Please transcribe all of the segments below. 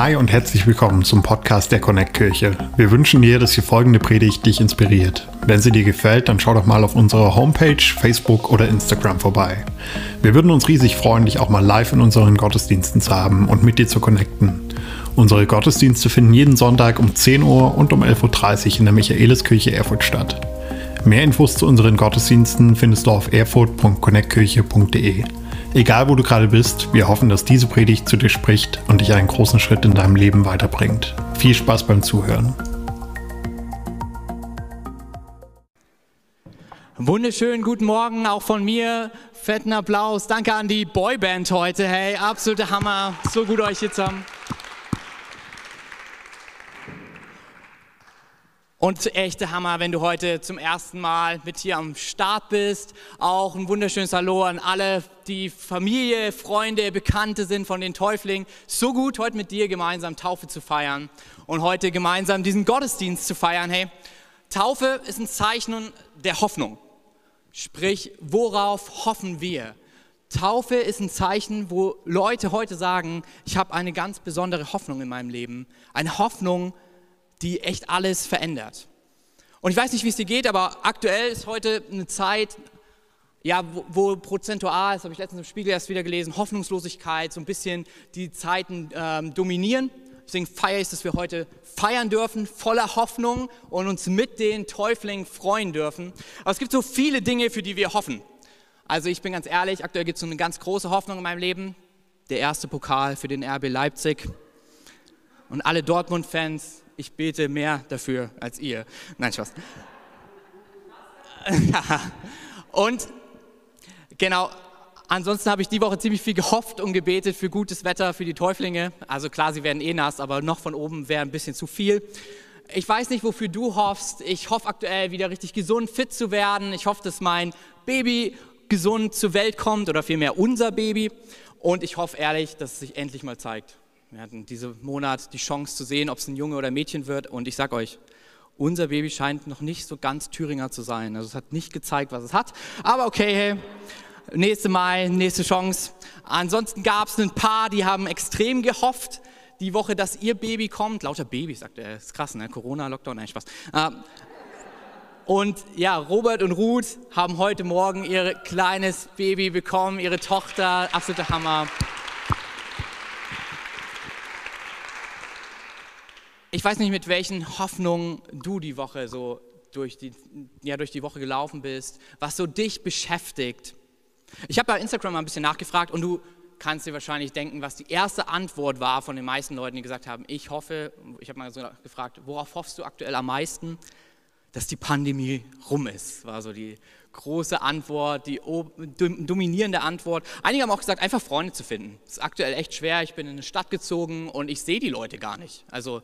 Hi und herzlich willkommen zum Podcast der Connect Kirche. Wir wünschen dir, dass die folgende Predigt dich inspiriert. Wenn sie dir gefällt, dann schau doch mal auf unserer Homepage, Facebook oder Instagram vorbei. Wir würden uns riesig freuen, dich auch mal live in unseren Gottesdiensten zu haben und mit dir zu connecten. Unsere Gottesdienste finden jeden Sonntag um 10 Uhr und um 11.30 Uhr in der Michaeliskirche Erfurt statt. Mehr Infos zu unseren Gottesdiensten findest du auf erfurt.connectkirche.de. Egal wo du gerade bist, wir hoffen, dass diese Predigt zu dir spricht und dich einen großen Schritt in deinem Leben weiterbringt. Viel Spaß beim Zuhören. Wunderschönen guten Morgen auch von mir. Fetten Applaus. Danke an die Boyband heute. Hey, absoluter Hammer. So gut euch jetzt haben. Und echte Hammer, wenn du heute zum ersten Mal mit hier am Start bist. Auch ein wunderschönes Hallo an alle, die Familie, Freunde, Bekannte sind von den Täuflingen. So gut, heute mit dir gemeinsam Taufe zu feiern und heute gemeinsam diesen Gottesdienst zu feiern. Hey, Taufe ist ein Zeichen der Hoffnung. Sprich, worauf hoffen wir? Taufe ist ein Zeichen, wo Leute heute sagen, ich habe eine ganz besondere Hoffnung in meinem Leben. Eine Hoffnung, echt alles verändert. Und ich weiß nicht, wie es dir geht, aber aktuell ist heute eine Zeit, ja, wo, wo prozentual, das habe ich letztens im Spiegel erst wieder gelesen, Hoffnungslosigkeit, so ein bisschen die Zeiten ähm, dominieren. Deswegen feiere ich, dass wir heute feiern dürfen, voller Hoffnung und uns mit den Täuflingen freuen dürfen. Aber es gibt so viele Dinge, für die wir hoffen. Also ich bin ganz ehrlich, aktuell gibt es so eine ganz große Hoffnung in meinem Leben. Der erste Pokal für den RB Leipzig. Und alle Dortmund-Fans, ich bete mehr dafür als ihr. Nein, Spaß. und genau, ansonsten habe ich die Woche ziemlich viel gehofft und gebetet für gutes Wetter für die Täuflinge. Also klar, sie werden eh nass, aber noch von oben wäre ein bisschen zu viel. Ich weiß nicht, wofür du hoffst. Ich hoffe aktuell wieder richtig gesund, fit zu werden. Ich hoffe, dass mein Baby gesund zur Welt kommt oder vielmehr unser Baby. Und ich hoffe ehrlich, dass es sich endlich mal zeigt. Wir hatten diesen Monat die Chance zu sehen, ob es ein Junge oder ein Mädchen wird. Und ich sage euch, unser Baby scheint noch nicht so ganz Thüringer zu sein. Also es hat nicht gezeigt, was es hat. Aber okay, hey, nächste Mal, nächste Chance. Ansonsten gab es ein paar, die haben extrem gehofft, die Woche, dass ihr Baby kommt. Lauter Babys, sagt er. Ist krass, ne? Corona, Lockdown, nein, Spaß. Ähm, und ja, Robert und Ruth haben heute Morgen ihr kleines Baby bekommen, ihre Tochter. Absoluter Hammer. Ich weiß nicht, mit welchen Hoffnungen du die Woche so durch die, ja, durch die Woche gelaufen bist, was so dich beschäftigt. Ich habe bei Instagram mal ein bisschen nachgefragt und du kannst dir wahrscheinlich denken, was die erste Antwort war von den meisten Leuten, die gesagt haben, ich hoffe, ich habe mal so gefragt, worauf hoffst du aktuell am meisten? Dass die Pandemie rum ist, war so die große Antwort, die dominierende Antwort. Einige haben auch gesagt, einfach Freunde zu finden. Das ist aktuell echt schwer. Ich bin in eine Stadt gezogen und ich sehe die Leute gar nicht. Also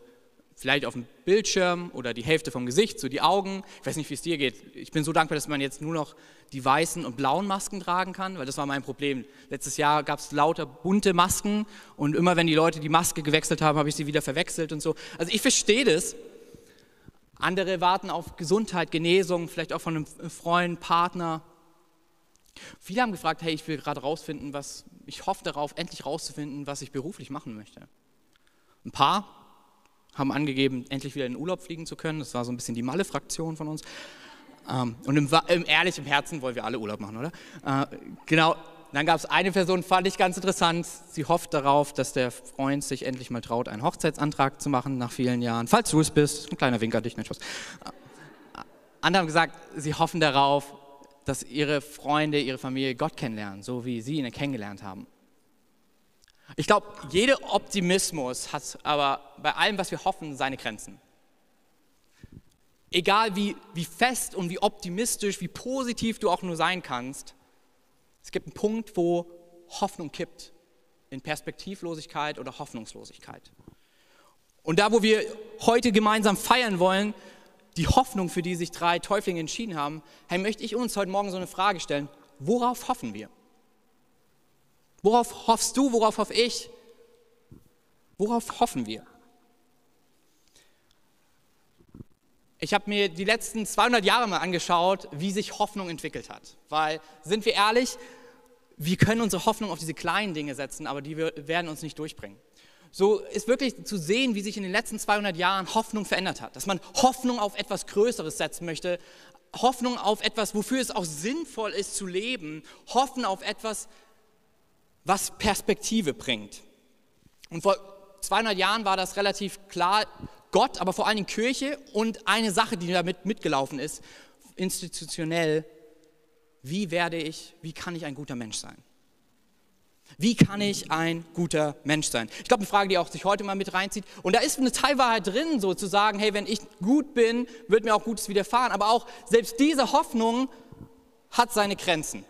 vielleicht auf dem Bildschirm oder die Hälfte vom Gesicht, so die Augen. Ich weiß nicht, wie es dir geht. Ich bin so dankbar, dass man jetzt nur noch die weißen und blauen Masken tragen kann, weil das war mein Problem. Letztes Jahr gab es lauter bunte Masken und immer wenn die Leute die Maske gewechselt haben, habe ich sie wieder verwechselt und so. Also ich verstehe das. Andere warten auf Gesundheit, Genesung, vielleicht auch von einem Freund, Partner. Viele haben gefragt, hey, ich will gerade rausfinden, was, ich hoffe darauf, endlich rauszufinden, was ich beruflich machen möchte. Ein paar haben angegeben, endlich wieder in den Urlaub fliegen zu können. Das war so ein bisschen die Malle-Fraktion von uns. Ähm, und im, im ehrlichen Herzen wollen wir alle Urlaub machen, oder? Äh, genau. Dann gab es eine Person, fand ich ganz interessant. Sie hofft darauf, dass der Freund sich endlich mal traut, einen Hochzeitsantrag zu machen nach vielen Jahren. Falls du es bist, ein kleiner Winker dich, nicht Spaß. Äh, andere haben gesagt, sie hoffen darauf, dass ihre Freunde, ihre Familie Gott kennenlernen, so wie sie ihn kennengelernt haben. Ich glaube, jeder Optimismus hat aber bei allem, was wir hoffen, seine Grenzen. Egal wie, wie fest und wie optimistisch, wie positiv du auch nur sein kannst, es gibt einen Punkt, wo Hoffnung kippt in Perspektivlosigkeit oder Hoffnungslosigkeit. Und da, wo wir heute gemeinsam feiern wollen, die Hoffnung, für die sich drei Täuflinge entschieden haben, hey, möchte ich uns heute Morgen so eine Frage stellen. Worauf hoffen wir? Worauf hoffst du? Worauf hoffe ich? Worauf hoffen wir? Ich habe mir die letzten 200 Jahre mal angeschaut, wie sich Hoffnung entwickelt hat. Weil, sind wir ehrlich, wir können unsere Hoffnung auf diese kleinen Dinge setzen, aber die werden uns nicht durchbringen. so ist wirklich zu sehen, wie sich in den letzten 200 Jahren Hoffnung verändert hat. Dass man Hoffnung auf etwas Größeres setzen möchte, Hoffnung auf etwas, wofür es auch sinnvoll ist zu leben, Hoffen auf etwas, was Perspektive bringt. Und vor 200 Jahren war das relativ klar, Gott, aber vor allen Dingen Kirche und eine Sache, die damit mitgelaufen ist, institutionell, wie werde ich, wie kann ich ein guter Mensch sein? Wie kann ich ein guter Mensch sein? Ich glaube, eine Frage, die auch sich heute mal mit reinzieht. Und da ist eine Teilwahrheit drin, so zu sagen, hey, wenn ich gut bin, wird mir auch Gutes widerfahren. Aber auch selbst diese Hoffnung hat seine Grenzen.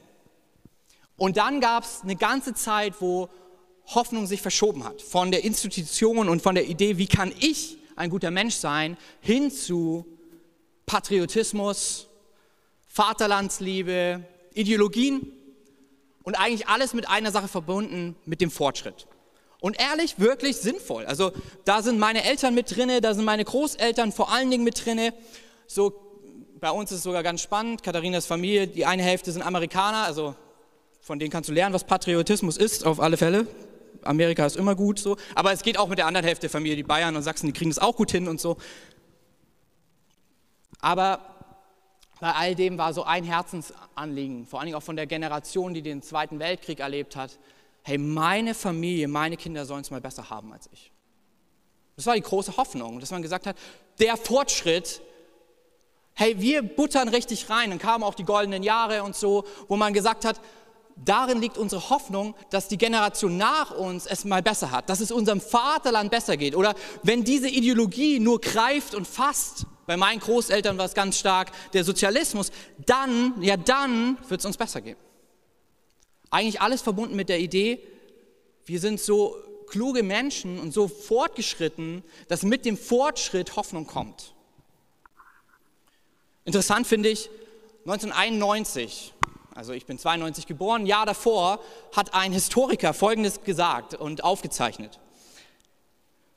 Und dann gab es eine ganze Zeit, wo Hoffnung sich verschoben hat. Von der Institution und von der Idee, wie kann ich ein guter Mensch sein, hin zu Patriotismus, Vaterlandsliebe, Ideologien und eigentlich alles mit einer Sache verbunden, mit dem Fortschritt. Und ehrlich, wirklich sinnvoll. Also da sind meine Eltern mit drinne, da sind meine Großeltern vor allen Dingen mit drinne. So bei uns ist es sogar ganz spannend. Katharinas Familie, die eine Hälfte sind Amerikaner, also von denen kannst du lernen, was Patriotismus ist, auf alle Fälle. Amerika ist immer gut so. Aber es geht auch mit der anderen Hälfte der Familie, die Bayern und Sachsen, die kriegen das auch gut hin und so. Aber bei all dem war so ein Herzensanliegen, vor allen Dingen auch von der Generation, die den Zweiten Weltkrieg erlebt hat. Hey, meine Familie, meine Kinder sollen es mal besser haben als ich. Das war die große Hoffnung, dass man gesagt hat, der Fortschritt, hey, wir buttern richtig rein. Dann kamen auch die goldenen Jahre und so, wo man gesagt hat, darin liegt unsere Hoffnung, dass die Generation nach uns es mal besser hat, dass es unserem Vaterland besser geht. Oder wenn diese Ideologie nur greift und fasst, bei meinen Großeltern war es ganz stark der Sozialismus, dann, ja dann wird es uns besser gehen. Eigentlich alles verbunden mit der Idee, wir sind so kluge Menschen und so fortgeschritten, dass mit dem Fortschritt Hoffnung kommt. Interessant finde ich, 1991 also ich bin 92 geboren, Jahr davor hat ein Historiker Folgendes gesagt und aufgezeichnet.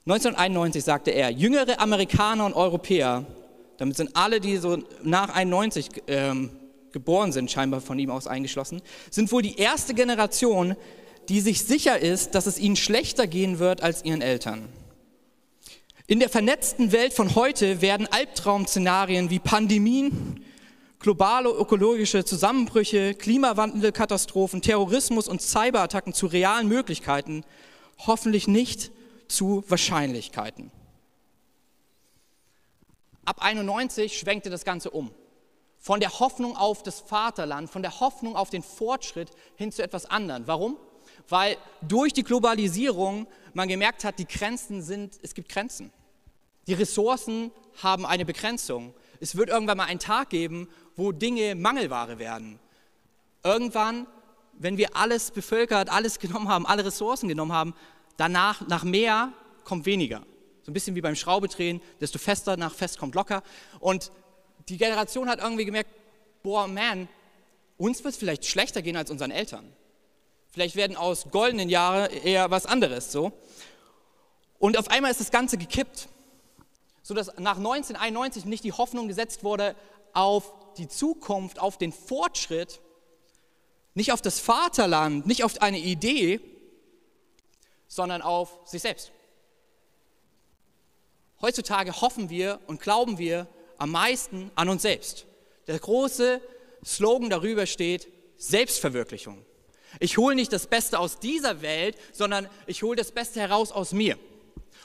1991 sagte er, jüngere Amerikaner und Europäer, damit sind alle, die so nach 91 ähm, geboren sind, scheinbar von ihm aus eingeschlossen, sind wohl die erste Generation, die sich sicher ist, dass es ihnen schlechter gehen wird als ihren Eltern. In der vernetzten Welt von heute werden Albtraum-Szenarien wie Pandemien, globale ökologische Zusammenbrüche, Klimawandelkatastrophen, Terrorismus und Cyberattacken zu realen Möglichkeiten, hoffentlich nicht zu Wahrscheinlichkeiten. Ab 91 schwenkte das Ganze um. Von der Hoffnung auf das Vaterland, von der Hoffnung auf den Fortschritt hin zu etwas anderem. Warum? Weil durch die Globalisierung man gemerkt hat, die Grenzen sind, es gibt Grenzen. Die Ressourcen haben eine Begrenzung. Es wird irgendwann mal einen Tag geben, wo Dinge Mangelware werden. Irgendwann, wenn wir alles bevölkert, alles genommen haben, alle Ressourcen genommen haben, danach, nach mehr kommt weniger. So ein bisschen wie beim Schraubedrehen, desto fester nach fest kommt locker. Und die Generation hat irgendwie gemerkt, boah, man, uns wird es vielleicht schlechter gehen als unseren Eltern. Vielleicht werden aus goldenen Jahren eher was anderes so. Und auf einmal ist das Ganze gekippt, sodass nach 1991 nicht die Hoffnung gesetzt wurde auf die Zukunft, auf den Fortschritt, nicht auf das Vaterland, nicht auf eine Idee, sondern auf sich selbst. Heutzutage hoffen wir und glauben wir am meisten an uns selbst. Der große Slogan darüber steht Selbstverwirklichung. Ich hole nicht das Beste aus dieser Welt, sondern ich hole das Beste heraus aus mir.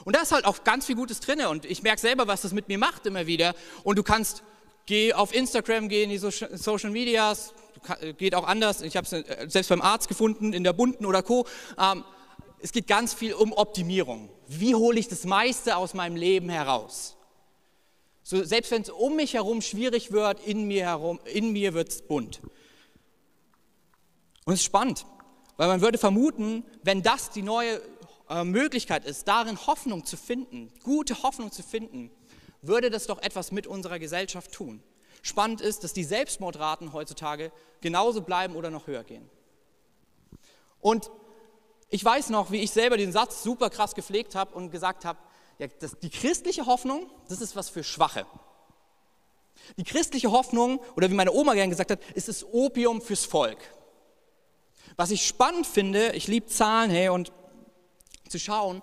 Und da ist halt auch ganz viel Gutes drin und ich merke selber, was das mit mir macht immer wieder. Und du kannst geh auf Instagram, geh in die Social Medias, geht auch anders. Ich habe es äh, selbst beim Arzt gefunden, in der Bunten oder Co. Ähm, es geht ganz viel um Optimierung. Wie hole ich das meiste aus meinem Leben heraus? So, selbst wenn es um mich herum schwierig wird, in mir, in mir wird es bunt. Und es ist spannend, weil man würde vermuten, wenn das die neue äh, Möglichkeit ist, darin Hoffnung zu finden, gute Hoffnung zu finden, würde das doch etwas mit unserer Gesellschaft tun. Spannend ist, dass die Selbstmordraten heutzutage genauso bleiben oder noch höher gehen. Und ich weiß noch, wie ich selber den Satz super krass gepflegt habe und gesagt habe, ja, das, die christliche Hoffnung, das ist was für Schwache. Die christliche Hoffnung, oder wie meine Oma gern gesagt hat, ist das Opium fürs Volk. Was ich spannend finde, ich liebe Zahlen, hey, und zu schauen,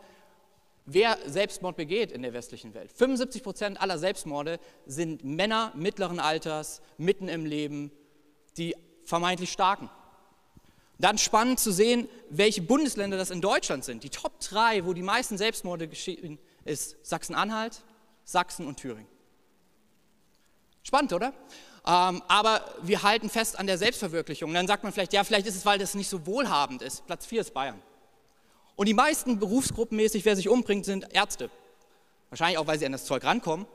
wer Selbstmord begeht in der westlichen Welt. 75 Prozent aller Selbstmorde sind Männer mittleren Alters, mitten im Leben, die vermeintlich Starken. Dann spannend zu sehen, welche Bundesländer das in Deutschland sind. Die Top 3, wo die meisten Selbstmorde geschehen, ist Sachsen-Anhalt, Sachsen und Thüringen. Spannend, oder? Ähm, aber wir halten fest an der Selbstverwirklichung. Dann sagt man vielleicht, ja, vielleicht ist es, weil das nicht so wohlhabend ist. Platz 4 ist Bayern. Und die meisten berufsgruppenmäßig, wer sich umbringt, sind Ärzte. Wahrscheinlich auch, weil sie an das Zeug rankommen.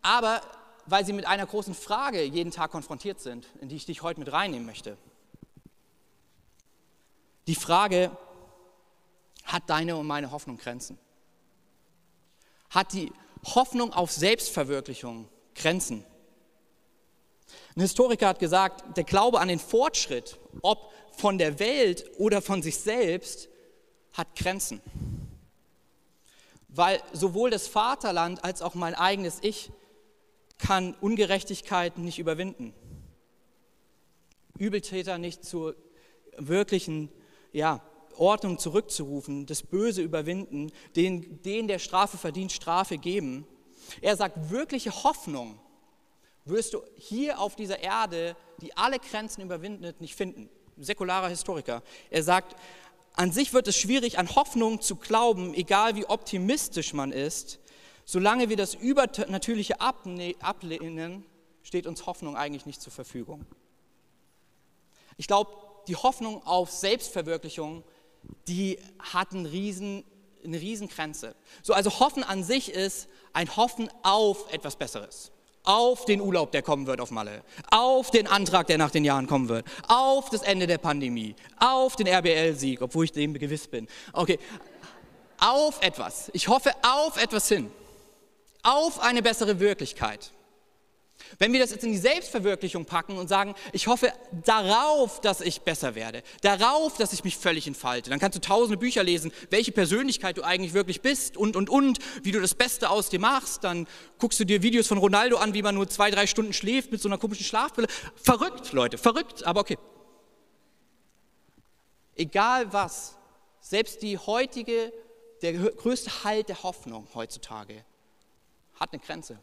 Aber weil sie mit einer großen Frage jeden Tag konfrontiert sind, in die ich dich heute mit reinnehmen möchte. Die Frage, hat deine und meine Hoffnung Grenzen? Hat die Hoffnung auf Selbstverwirklichung Grenzen? Ein Historiker hat gesagt, der Glaube an den Fortschritt, ob von der Welt oder von sich selbst, hat Grenzen. Weil sowohl das Vaterland als auch mein eigenes Ich kann Ungerechtigkeiten nicht überwinden. Übeltäter nicht zur wirklichen ja, Ordnung zurückzurufen, das Böse überwinden, den, den der Strafe verdient, Strafe geben. Er sagt, wirkliche Hoffnung wirst du hier auf dieser Erde, die alle Grenzen überwindet, nicht finden. Säkularer Historiker. Er sagt, an sich wird es schwierig, an Hoffnung zu glauben, egal wie optimistisch man ist. Solange wir das Übernatürliche ablehnen, steht uns Hoffnung eigentlich nicht zur Verfügung. Ich glaube, die Hoffnung auf Selbstverwirklichung, die hat einen riesen, eine Riesengrenze. So, also Hoffen an sich ist ein Hoffen auf etwas Besseres. Auf den Urlaub, der kommen wird auf Malle. Auf den Antrag, der nach den Jahren kommen wird. Auf das Ende der Pandemie. Auf den RBL-Sieg, obwohl ich dem gewiss bin. Okay. Auf etwas. Ich hoffe auf etwas hin. Auf eine bessere Wirklichkeit. Wenn wir das jetzt in die Selbstverwirklichung packen und sagen, ich hoffe darauf, dass ich besser werde, darauf, dass ich mich völlig entfalte, dann kannst du tausende Bücher lesen, welche Persönlichkeit du eigentlich wirklich bist und, und, und, wie du das Beste aus dir machst. Dann guckst du dir Videos von Ronaldo an, wie man nur zwei, drei Stunden schläft mit so einer komischen Schlafbrille. Verrückt, Leute, verrückt, aber okay. Egal was, selbst die heutige, der größte Halt der Hoffnung heutzutage hat eine Grenze.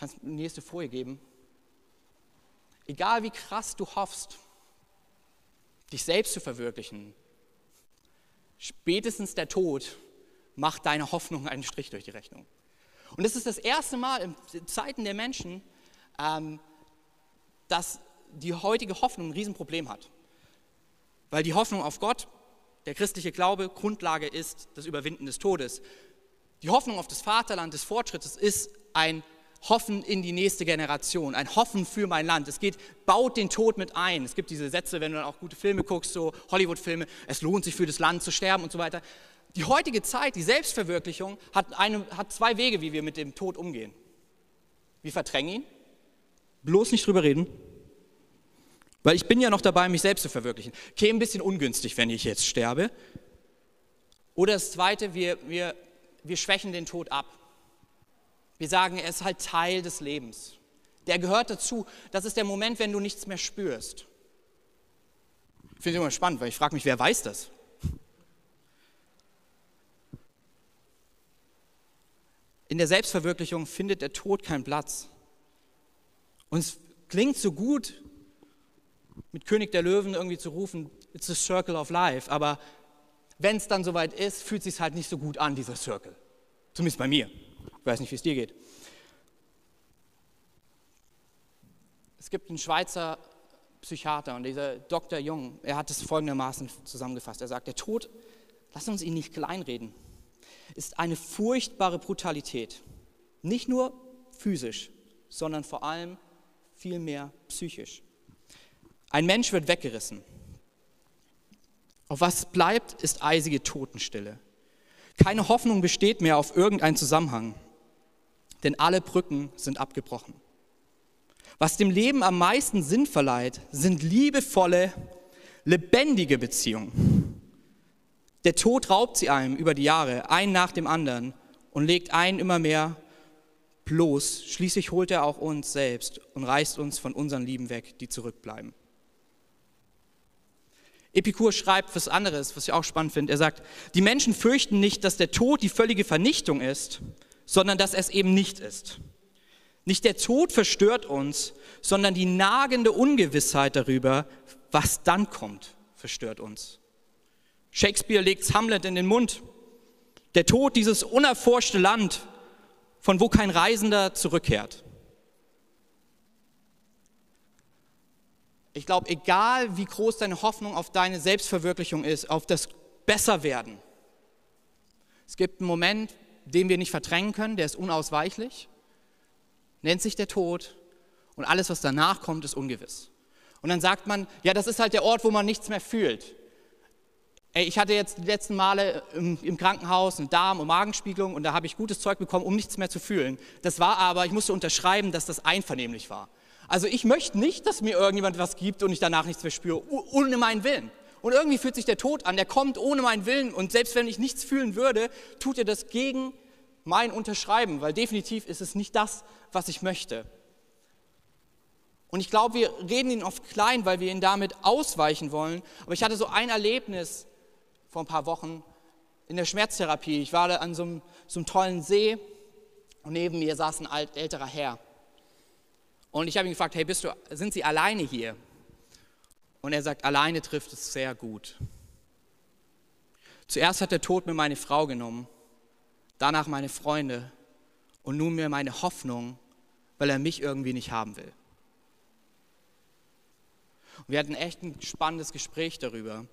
Kannst die nächste Folie geben? Egal wie krass du hoffst, dich selbst zu verwirklichen, spätestens der Tod macht deine Hoffnung einen Strich durch die Rechnung. Und es ist das erste Mal in Zeiten der Menschen, ähm, dass die heutige Hoffnung ein Riesenproblem hat. Weil die Hoffnung auf Gott, der christliche Glaube, Grundlage ist das Überwinden des Todes. Die Hoffnung auf das Vaterland des Fortschrittes ist ein Hoffen in die nächste Generation, ein Hoffen für mein Land. Es geht, baut den Tod mit ein. Es gibt diese Sätze, wenn du dann auch gute Filme guckst, so Hollywood-Filme, es lohnt sich für das Land zu sterben und so weiter. Die heutige Zeit, die Selbstverwirklichung, hat, eine, hat zwei Wege, wie wir mit dem Tod umgehen. Wir verdrängen ihn, bloß nicht drüber reden, weil ich bin ja noch dabei, mich selbst zu verwirklichen. Käme ein bisschen ungünstig, wenn ich jetzt sterbe. Oder das Zweite, wir, wir, wir schwächen den Tod ab. Wir sagen, er ist halt Teil des Lebens. Der gehört dazu. Das ist der Moment, wenn du nichts mehr spürst. Ich finde es immer spannend, weil ich frage mich, wer weiß das? In der Selbstverwirklichung findet der Tod keinen Platz. Und es klingt so gut, mit König der Löwen irgendwie zu rufen, it's a circle of life. Aber wenn es dann soweit ist, fühlt es sich halt nicht so gut an, dieser Circle. Zumindest bei mir. Ich weiß nicht, wie es dir geht. Es gibt einen Schweizer Psychiater und dieser Dr. Jung, er hat es folgendermaßen zusammengefasst. Er sagt, der Tod, lass uns ihn nicht kleinreden, ist eine furchtbare Brutalität. Nicht nur physisch, sondern vor allem viel mehr psychisch. Ein Mensch wird weggerissen. Auf was bleibt, ist eisige Totenstille. Keine Hoffnung besteht mehr auf irgendeinen Zusammenhang denn alle Brücken sind abgebrochen. Was dem Leben am meisten Sinn verleiht, sind liebevolle, lebendige Beziehungen. Der Tod raubt sie einem über die Jahre, ein nach dem anderen, und legt einen immer mehr bloß. Schließlich holt er auch uns selbst und reißt uns von unseren Lieben weg, die zurückbleiben. Epikur schreibt was anderes, was ich auch spannend finde. Er sagt, die Menschen fürchten nicht, dass der Tod die völlige Vernichtung ist, sondern dass es eben nicht ist. Nicht der Tod verstört uns, sondern die nagende Ungewissheit darüber, was dann kommt, verstört uns. Shakespeare legt Hamlet in den Mund. Der Tod, dieses unerforschte Land, von wo kein Reisender zurückkehrt. Ich glaube, egal wie groß deine Hoffnung auf deine Selbstverwirklichung ist, auf das Besserwerden, es gibt einen Moment, den wir nicht verdrängen können, der ist unausweichlich, nennt sich der Tod und alles, was danach kommt, ist ungewiss. Und dann sagt man, ja, das ist halt der Ort, wo man nichts mehr fühlt. Ey, ich hatte jetzt die letzten Male im, im Krankenhaus eine Darm- und Magenspiegelung und da habe ich gutes Zeug bekommen, um nichts mehr zu fühlen. Das war aber, ich musste unterschreiben, dass das einvernehmlich war. Also ich möchte nicht, dass mir irgendjemand was gibt und ich danach nichts mehr spüre, ohne meinen Willen. Und irgendwie fühlt sich der Tod an, der kommt ohne meinen Willen und selbst wenn ich nichts fühlen würde, tut er das gegen mein Unterschreiben, weil definitiv ist es nicht das, was ich möchte. Und ich glaube, wir reden ihn oft klein, weil wir ihn damit ausweichen wollen. Aber ich hatte so ein Erlebnis vor ein paar Wochen in der Schmerztherapie. Ich war da an so einem, so einem tollen See und neben mir saß ein alt, älterer Herr. Und ich habe ihn gefragt, hey, bist du, sind Sie alleine hier? Und er sagt, alleine trifft es sehr gut. Zuerst hat der Tod mir meine Frau genommen, danach meine Freunde und nunmehr meine Hoffnung, weil er mich irgendwie nicht haben will. Und wir hatten echt ein spannendes Gespräch darüber.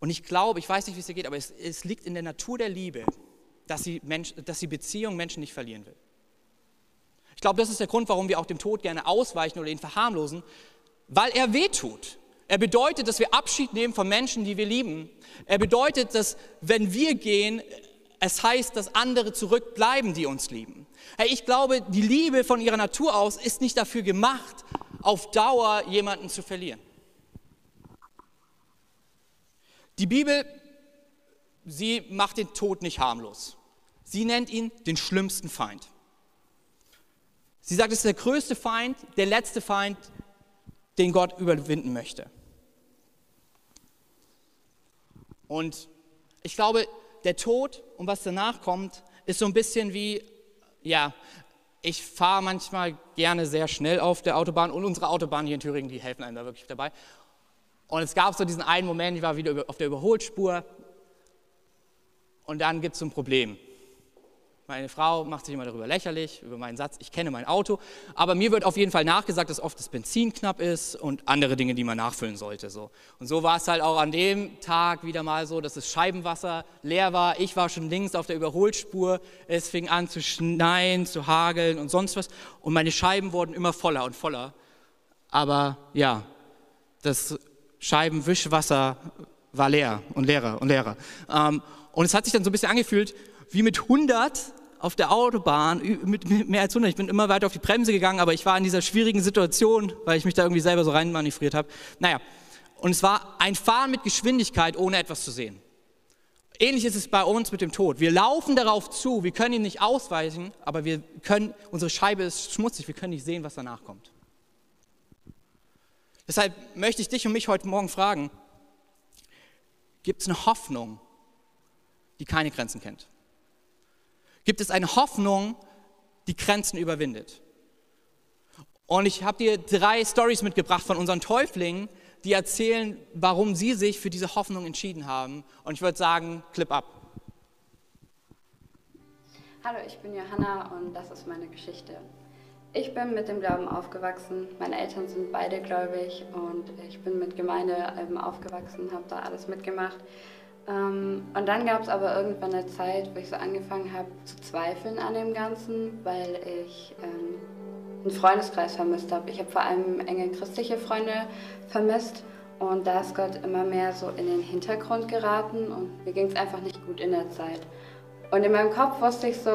Und ich glaube, ich weiß nicht, wie es dir geht, aber es, es liegt in der Natur der Liebe, dass sie, Mensch, dass sie Beziehung Menschen nicht verlieren will. Ich glaube, das ist der Grund, warum wir auch dem Tod gerne ausweichen oder ihn verharmlosen, weil er wehtut. Er bedeutet, dass wir Abschied nehmen von Menschen, die wir lieben. Er bedeutet, dass wenn wir gehen, es heißt, dass andere zurückbleiben, die uns lieben. Hey, ich glaube, die Liebe von ihrer Natur aus ist nicht dafür gemacht, auf Dauer jemanden zu verlieren. Die Bibel, sie macht den Tod nicht harmlos. Sie nennt ihn den schlimmsten Feind. Sie sagt, es ist der größte Feind, der letzte Feind, den Gott überwinden möchte. Und ich glaube, der Tod und was danach kommt, ist so ein bisschen wie, ja, ich fahre manchmal gerne sehr schnell auf der Autobahn und unsere Autobahnen hier in Thüringen, die helfen einem da wirklich dabei. Und es gab so diesen einen Moment, ich war wieder auf der Überholspur und dann gibt es ein Problem. Meine Frau macht sich immer darüber lächerlich, über meinen Satz, ich kenne mein Auto. Aber mir wird auf jeden Fall nachgesagt, dass oft das Benzin knapp ist und andere Dinge, die man nachfüllen sollte. So. Und so war es halt auch an dem Tag wieder mal so, dass das Scheibenwasser leer war. Ich war schon links auf der Überholspur. Es fing an zu schneien, zu hageln und sonst was. Und meine Scheiben wurden immer voller und voller. Aber ja, das Scheibenwischwasser war leer und leerer und leerer. Ähm, und es hat sich dann so ein bisschen angefühlt, wie mit 100 auf der Autobahn, mit mehr als 100. Ich bin immer weiter auf die Bremse gegangen, aber ich war in dieser schwierigen Situation, weil ich mich da irgendwie selber so reinmanövriert habe. Naja, und es war ein Fahren mit Geschwindigkeit, ohne etwas zu sehen. Ähnlich ist es bei uns mit dem Tod. Wir laufen darauf zu, wir können ihn nicht ausweichen, aber wir können, unsere Scheibe ist schmutzig, wir können nicht sehen, was danach kommt. Deshalb möchte ich dich und mich heute Morgen fragen, gibt es eine Hoffnung, die keine Grenzen kennt? Gibt es eine Hoffnung, die Grenzen überwindet. Und ich habe dir drei Stories mitgebracht von unseren Täuflingen, die erzählen, warum sie sich für diese Hoffnung entschieden haben. Und ich würde sagen, Clip ab. Hallo, ich bin Johanna und das ist meine Geschichte. Ich bin mit dem Glauben aufgewachsen. Meine Eltern sind beide gläubig und ich bin mit Gemeinde aufgewachsen, habe da alles mitgemacht. Ähm, und dann gab es aber irgendwann eine Zeit, wo ich so angefangen habe zu zweifeln an dem Ganzen, weil ich ähm, einen Freundeskreis vermisst habe. Ich habe vor allem enge christliche Freunde vermisst und da ist Gott immer mehr so in den Hintergrund geraten und mir ging es einfach nicht gut in der Zeit. Und in meinem Kopf wusste ich so,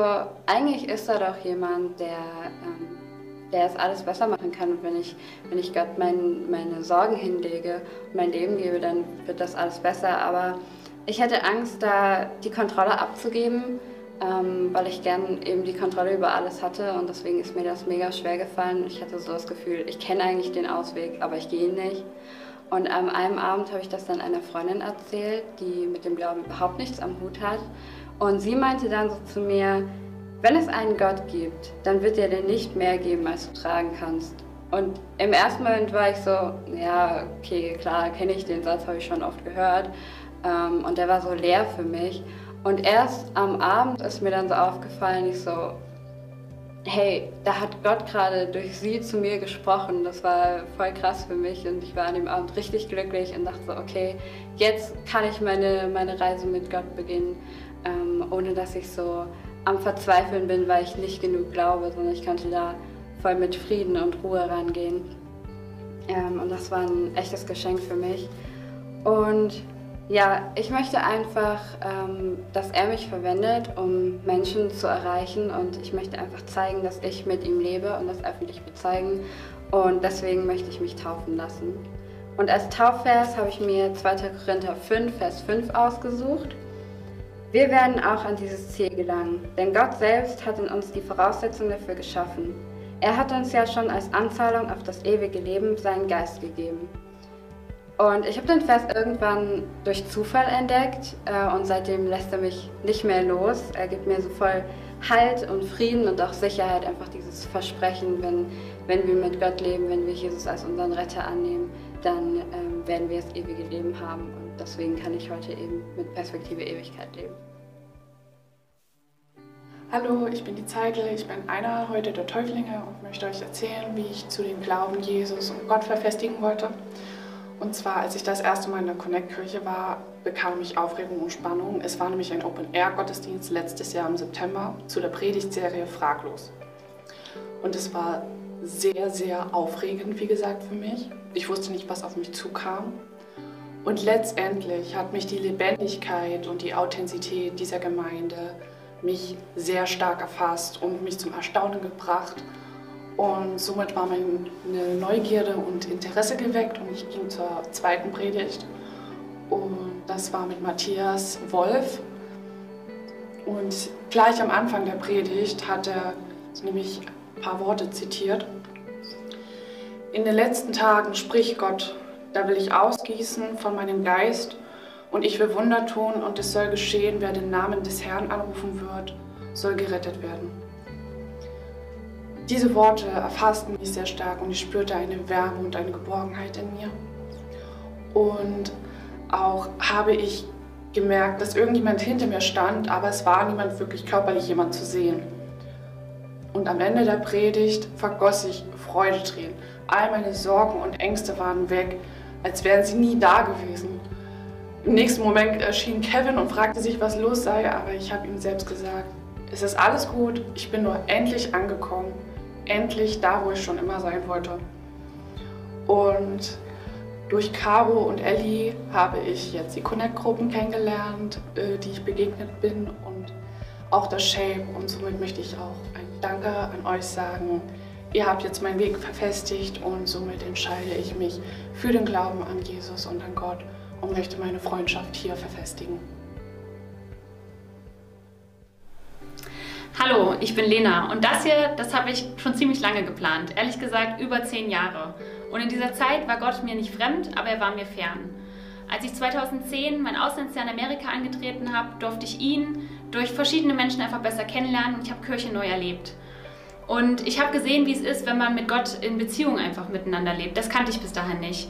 eigentlich ist da doch jemand, der, ähm, der es alles besser machen kann. Und wenn ich, wenn ich Gott mein, meine Sorgen hinlege und mein Leben gebe, dann wird das alles besser. Aber ich hätte Angst, da die Kontrolle abzugeben, ähm, weil ich gern eben die Kontrolle über alles hatte und deswegen ist mir das mega schwer gefallen. Ich hatte so das Gefühl, ich kenne eigentlich den Ausweg, aber ich gehe ihn nicht. Und an einem Abend habe ich das dann einer Freundin erzählt, die mit dem Glauben überhaupt nichts am Hut hat. Und sie meinte dann so zu mir, wenn es einen Gott gibt, dann wird er dir nicht mehr geben, als du tragen kannst. Und im ersten Moment war ich so, ja, okay, klar, kenne ich den Satz, habe ich schon oft gehört. Ähm, und der war so leer für mich. Und erst am Abend ist mir dann so aufgefallen, ich so, hey, da hat Gott gerade durch sie zu mir gesprochen. Das war voll krass für mich und ich war an dem Abend richtig glücklich und dachte so, okay, jetzt kann ich meine, meine Reise mit Gott beginnen, ähm, ohne dass ich so am Verzweifeln bin, weil ich nicht genug glaube, sondern ich konnte da voll mit Frieden und Ruhe rangehen. Ähm, und das war ein echtes Geschenk für mich. Und ja, ich möchte einfach, ähm, dass er mich verwendet, um Menschen zu erreichen und ich möchte einfach zeigen, dass ich mit ihm lebe und das öffentlich bezeigen und deswegen möchte ich mich taufen lassen. Und als Taufvers habe ich mir 2. Korinther 5, Vers 5 ausgesucht. Wir werden auch an dieses Ziel gelangen, denn Gott selbst hat in uns die Voraussetzungen dafür geschaffen. Er hat uns ja schon als Anzahlung auf das ewige Leben seinen Geist gegeben. Und ich habe den Vers irgendwann durch Zufall entdeckt äh, und seitdem lässt er mich nicht mehr los. Er gibt mir so voll Halt und Frieden und auch Sicherheit, einfach dieses Versprechen, wenn, wenn wir mit Gott leben, wenn wir Jesus als unseren Retter annehmen, dann ähm, werden wir das ewige Leben haben. Und deswegen kann ich heute eben mit Perspektive Ewigkeit leben. Hallo, ich bin die Zeigel, ich bin einer heute der Täuflinge und möchte euch erzählen, wie ich zu dem Glauben Jesus und Gott verfestigen wollte. Und zwar, als ich das erste Mal in der Connect-Kirche war, bekam ich Aufregung und Spannung. Es war nämlich ein Open-Air-Gottesdienst letztes Jahr im September zu der Predigtserie Fraglos. Und es war sehr, sehr aufregend, wie gesagt, für mich. Ich wusste nicht, was auf mich zukam. Und letztendlich hat mich die Lebendigkeit und die Authentizität dieser Gemeinde mich sehr stark erfasst und mich zum Erstaunen gebracht und somit war meine Neugierde und Interesse geweckt und ich ging zur zweiten Predigt. Und das war mit Matthias Wolf. Und gleich am Anfang der Predigt hat er nämlich ein paar Worte zitiert. In den letzten Tagen spricht Gott, da will ich ausgießen von meinem Geist und ich will Wunder tun und es soll geschehen, wer den Namen des Herrn anrufen wird, soll gerettet werden. Diese Worte erfassten mich sehr stark und ich spürte eine Wärme und eine Geborgenheit in mir. Und auch habe ich gemerkt, dass irgendjemand hinter mir stand, aber es war niemand wirklich körperlich jemand zu sehen. Und am Ende der Predigt vergoss ich Freudetränen. All meine Sorgen und Ängste waren weg, als wären sie nie da gewesen. Im nächsten Moment erschien Kevin und fragte sich, was los sei, aber ich habe ihm selbst gesagt, es ist alles gut, ich bin nur endlich angekommen endlich da, wo ich schon immer sein wollte. Und durch Caro und Ellie habe ich jetzt die Connect-Gruppen kennengelernt, äh, die ich begegnet bin und auch das Shape. Und somit möchte ich auch ein Danke an euch sagen. Ihr habt jetzt meinen Weg verfestigt und somit entscheide ich mich für den Glauben an Jesus und an Gott und möchte meine Freundschaft hier verfestigen. Hallo, ich bin Lena und das hier, das habe ich schon ziemlich lange geplant. Ehrlich gesagt über zehn Jahre. Und in dieser Zeit war Gott mir nicht fremd, aber er war mir fern. Als ich 2010 mein Auslandsjahr in Amerika angetreten habe, durfte ich ihn durch verschiedene Menschen einfach besser kennenlernen und ich habe Kirche neu erlebt. Und ich habe gesehen, wie es ist, wenn man mit Gott in Beziehung einfach miteinander lebt. Das kannte ich bis dahin nicht.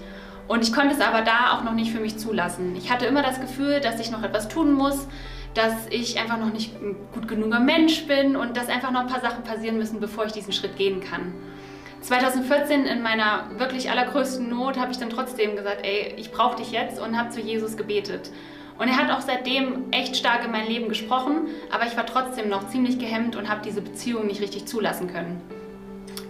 Und ich konnte es aber da auch noch nicht für mich zulassen. Ich hatte immer das Gefühl, dass ich noch etwas tun muss, dass ich einfach noch nicht ein gut genuger Mensch bin und dass einfach noch ein paar Sachen passieren müssen, bevor ich diesen Schritt gehen kann. 2014 in meiner wirklich allergrößten Not habe ich dann trotzdem gesagt, ey, ich brauche dich jetzt und habe zu Jesus gebetet. Und er hat auch seitdem echt stark in mein Leben gesprochen, aber ich war trotzdem noch ziemlich gehemmt und habe diese Beziehung nicht richtig zulassen können.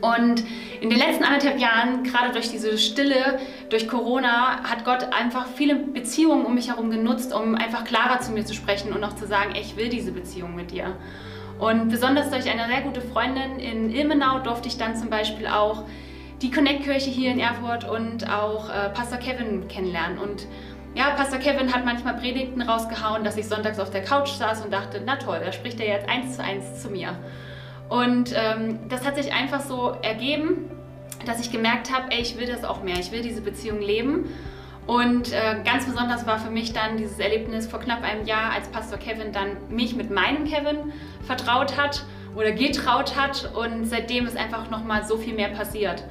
Und in den letzten anderthalb Jahren, gerade durch diese Stille, durch Corona, hat Gott einfach viele Beziehungen um mich herum genutzt, um einfach klarer zu mir zu sprechen und auch zu sagen, ich will diese Beziehung mit dir. Und besonders durch eine sehr gute Freundin in Ilmenau durfte ich dann zum Beispiel auch die Connect-Kirche hier in Erfurt und auch äh, Pastor Kevin kennenlernen. Und ja, Pastor Kevin hat manchmal Predigten rausgehauen, dass ich sonntags auf der Couch saß und dachte, na toll, da spricht er jetzt eins zu eins zu mir. Und ähm, das hat sich einfach so ergeben, dass ich gemerkt habe, ey, ich will das auch mehr, ich will diese Beziehung leben. Und äh, ganz besonders war für mich dann dieses Erlebnis vor knapp einem Jahr, als Pastor Kevin dann mich mit meinem Kevin vertraut hat oder getraut hat und seitdem ist einfach nochmal so viel mehr passiert.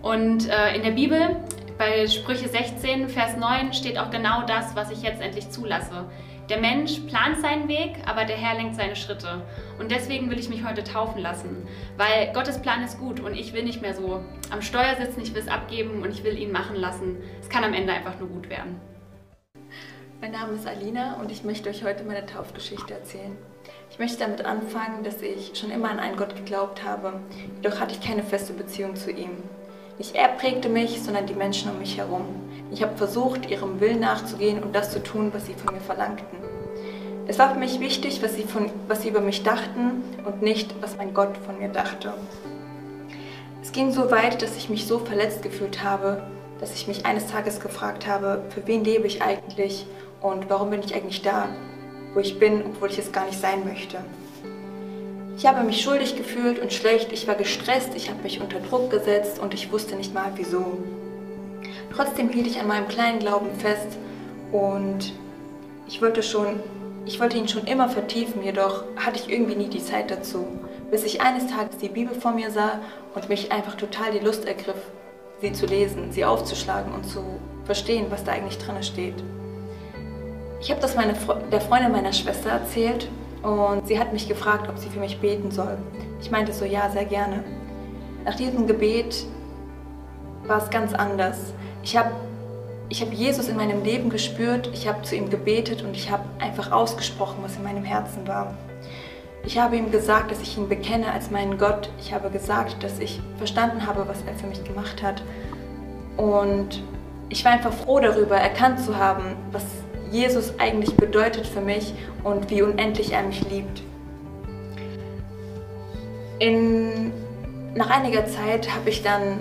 Und äh, in der Bibel, bei Sprüche 16, Vers 9, steht auch genau das, was ich jetzt endlich zulasse. Der Mensch plant seinen Weg, aber der Herr lenkt seine Schritte. Und deswegen will ich mich heute taufen lassen, weil Gottes Plan ist gut und ich will nicht mehr so am Steuer sitzen, ich will es abgeben und ich will ihn machen lassen. Es kann am Ende einfach nur gut werden. Mein Name ist Alina und ich möchte euch heute meine Taufgeschichte erzählen. Ich möchte damit anfangen, dass ich schon immer an einen Gott geglaubt habe, jedoch hatte ich keine feste Beziehung zu ihm. Nicht er prägte mich, sondern die Menschen um mich herum. Ich habe versucht, ihrem Willen nachzugehen und das zu tun, was sie von mir verlangten. Es war für mich wichtig, was sie, von, was sie über mich dachten und nicht, was mein Gott von mir dachte. Es ging so weit, dass ich mich so verletzt gefühlt habe, dass ich mich eines Tages gefragt habe, für wen lebe ich eigentlich und warum bin ich eigentlich da, wo ich bin, obwohl ich es gar nicht sein möchte. Ich habe mich schuldig gefühlt und schlecht, ich war gestresst, ich habe mich unter Druck gesetzt und ich wusste nicht mal wieso. Trotzdem hielt ich an meinem kleinen Glauben fest und ich wollte, schon, ich wollte ihn schon immer vertiefen, jedoch hatte ich irgendwie nie die Zeit dazu, bis ich eines Tages die Bibel vor mir sah und mich einfach total die Lust ergriff, sie zu lesen, sie aufzuschlagen und zu verstehen, was da eigentlich drin steht. Ich habe das meine, der Freundin meiner Schwester erzählt und sie hat mich gefragt, ob sie für mich beten soll. Ich meinte so, ja, sehr gerne. Nach diesem Gebet war es ganz anders. Ich habe ich hab Jesus in meinem Leben gespürt, ich habe zu ihm gebetet und ich habe einfach ausgesprochen, was in meinem Herzen war. Ich habe ihm gesagt, dass ich ihn bekenne als meinen Gott. Ich habe gesagt, dass ich verstanden habe, was er für mich gemacht hat. Und ich war einfach froh darüber, erkannt zu haben, was Jesus eigentlich bedeutet für mich und wie unendlich er mich liebt. In, nach einiger Zeit habe ich dann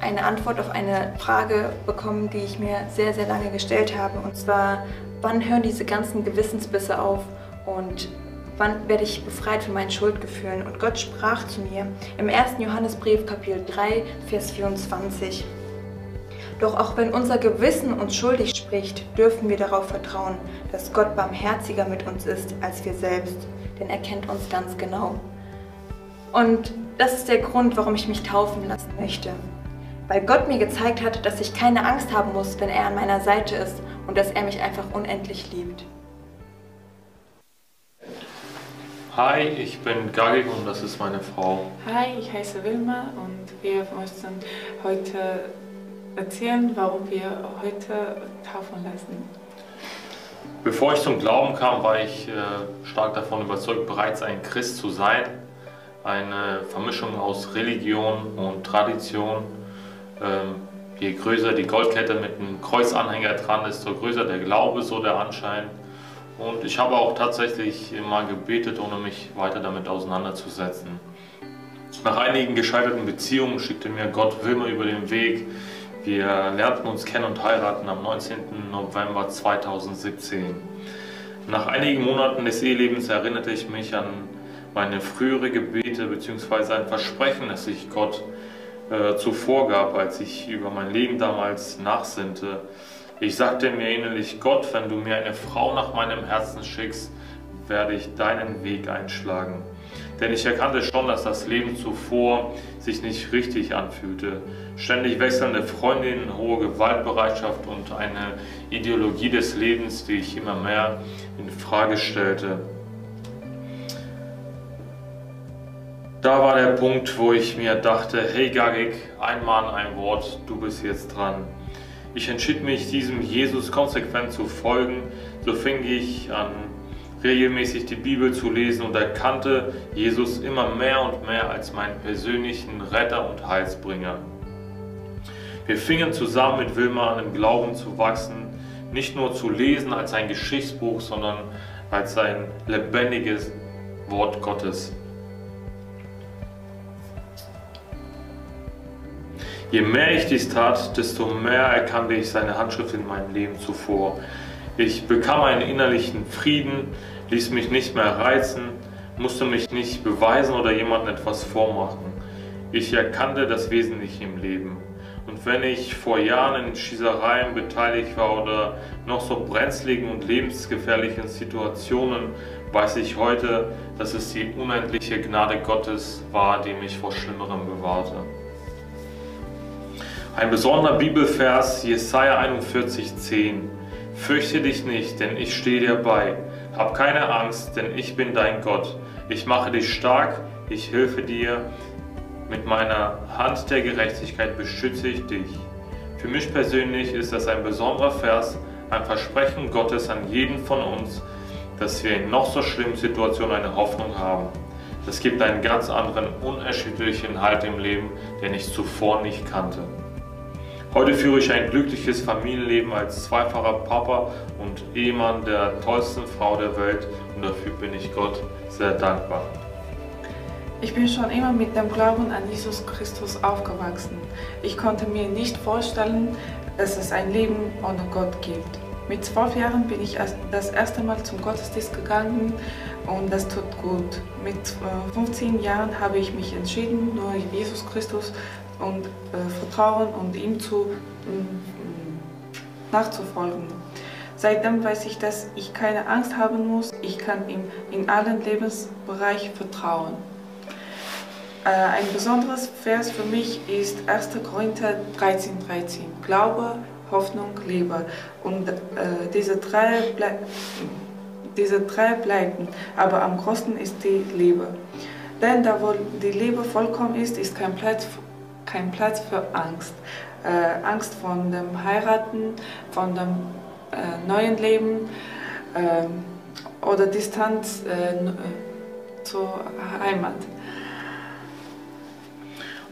eine Antwort auf eine Frage bekommen, die ich mir sehr, sehr lange gestellt habe. Und zwar, wann hören diese ganzen Gewissensbisse auf und wann werde ich befreit von meinen Schuldgefühlen? Und Gott sprach zu mir im 1. Johannesbrief Kapitel 3, Vers 24. Doch auch wenn unser Gewissen uns schuldig spricht, dürfen wir darauf vertrauen, dass Gott barmherziger mit uns ist als wir selbst, denn er kennt uns ganz genau. Und das ist der Grund, warum ich mich taufen lassen möchte. Weil Gott mir gezeigt hat, dass ich keine Angst haben muss, wenn er an meiner Seite ist und dass er mich einfach unendlich liebt. Hi, ich bin Gagik und das ist meine Frau. Hi, ich heiße Wilma und wir möchten heute erzählen, warum wir heute taufen lassen. Bevor ich zum Glauben kam, war ich äh, stark davon überzeugt, bereits ein Christ zu sein. Eine Vermischung aus Religion und Tradition. Ähm, je größer die Goldkette mit einem Kreuzanhänger dran ist, desto größer der Glaube, so der Anschein. Und ich habe auch tatsächlich immer gebetet, ohne mich weiter damit auseinanderzusetzen. Nach einigen gescheiterten Beziehungen schickte mir Gott Wilma über den Weg, wir lernten uns kennen und heiraten am 19. November 2017. Nach einigen Monaten des Ehelebens erinnerte ich mich an meine frühere Gebete bzw. ein Versprechen, das ich Gott äh, zuvor gab, als ich über mein Leben damals nachsinnte. Ich sagte mir innerlich, Gott, wenn du mir eine Frau nach meinem Herzen schickst, werde ich deinen Weg einschlagen. Denn ich erkannte schon, dass das Leben zuvor sich nicht richtig anfühlte. Ständig wechselnde Freundinnen, hohe Gewaltbereitschaft und eine Ideologie des Lebens, die ich immer mehr in Frage stellte. Da war der Punkt, wo ich mir dachte, hey Gagik, ein Mann, ein Wort, du bist jetzt dran. Ich entschied mich, diesem Jesus konsequent zu folgen. So fing ich an, regelmäßig die Bibel zu lesen und erkannte Jesus immer mehr und mehr als meinen persönlichen Retter und Heilsbringer. Wir fingen zusammen mit Wilma an im Glauben zu wachsen, nicht nur zu lesen als ein Geschichtsbuch, sondern als ein lebendiges Wort Gottes. Je mehr ich dies tat, desto mehr erkannte ich seine Handschrift in meinem Leben zuvor. Ich bekam einen innerlichen Frieden, ließ mich nicht mehr reizen, musste mich nicht beweisen oder jemandem etwas vormachen. Ich erkannte das Wesentliche im Leben. Und wenn ich vor Jahren in Schießereien beteiligt war oder noch so brenzligen und lebensgefährlichen Situationen, weiß ich heute, dass es die unendliche Gnade Gottes war, die mich vor Schlimmerem bewahrte. Ein besonderer Bibelvers, Jesaja 41,10. Fürchte dich nicht, denn ich stehe dir bei. Hab keine Angst, denn ich bin dein Gott. Ich mache dich stark, ich helfe dir. Mit meiner Hand der Gerechtigkeit beschütze ich dich. Für mich persönlich ist das ein besonderer Vers, ein Versprechen Gottes an jeden von uns, dass wir in noch so schlimmen Situationen eine Hoffnung haben. Das gibt einen ganz anderen, unerschütterlichen Halt im Leben, den ich zuvor nicht kannte. Heute führe ich ein glückliches Familienleben als zweifacher Papa und Ehemann der tollsten Frau der Welt und dafür bin ich Gott sehr dankbar. Ich bin schon immer mit dem Glauben an Jesus Christus aufgewachsen. Ich konnte mir nicht vorstellen, dass es ein Leben ohne Gott gibt. Mit zwölf Jahren bin ich das erste Mal zum Gottesdienst gegangen und das tut gut. Mit 15 äh, Jahren habe ich mich entschieden, nur Jesus Christus und äh, vertrauen und ihm zu äh, nachzufolgen. Seitdem weiß ich, dass ich keine Angst haben muss. Ich kann ihm in allen Lebensbereichen vertrauen. Äh, ein besonderes Vers für mich ist 1. Korinther 13, 13. Glaube, Hoffnung, Liebe. Und äh, diese, drei diese drei bleiben, aber am größten ist die Liebe. Denn da wo die Liebe vollkommen ist, ist kein Platz, kein Platz für Angst. Äh, Angst von dem Heiraten, von dem äh, neuen Leben äh, oder Distanz äh, äh, zur Heimat.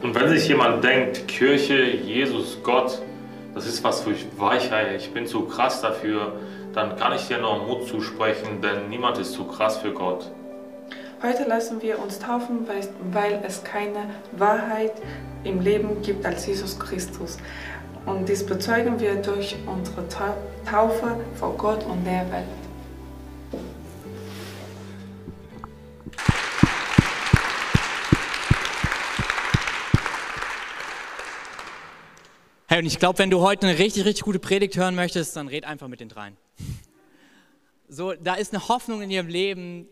Und wenn sich jemand denkt, Kirche, Jesus, Gott, das ist was für Weichheit, ich bin zu krass dafür, dann kann ich dir noch Mut zusprechen, denn niemand ist zu krass für Gott. Heute lassen wir uns taufen, weil es keine Wahrheit im Leben gibt als Jesus Christus. Und dies bezeugen wir durch unsere Taufe vor Gott und der Welt. Hey, und ich glaube, wenn du heute eine richtig, richtig gute Predigt hören möchtest, dann red einfach mit den dreien. So, da ist eine Hoffnung in ihrem Leben,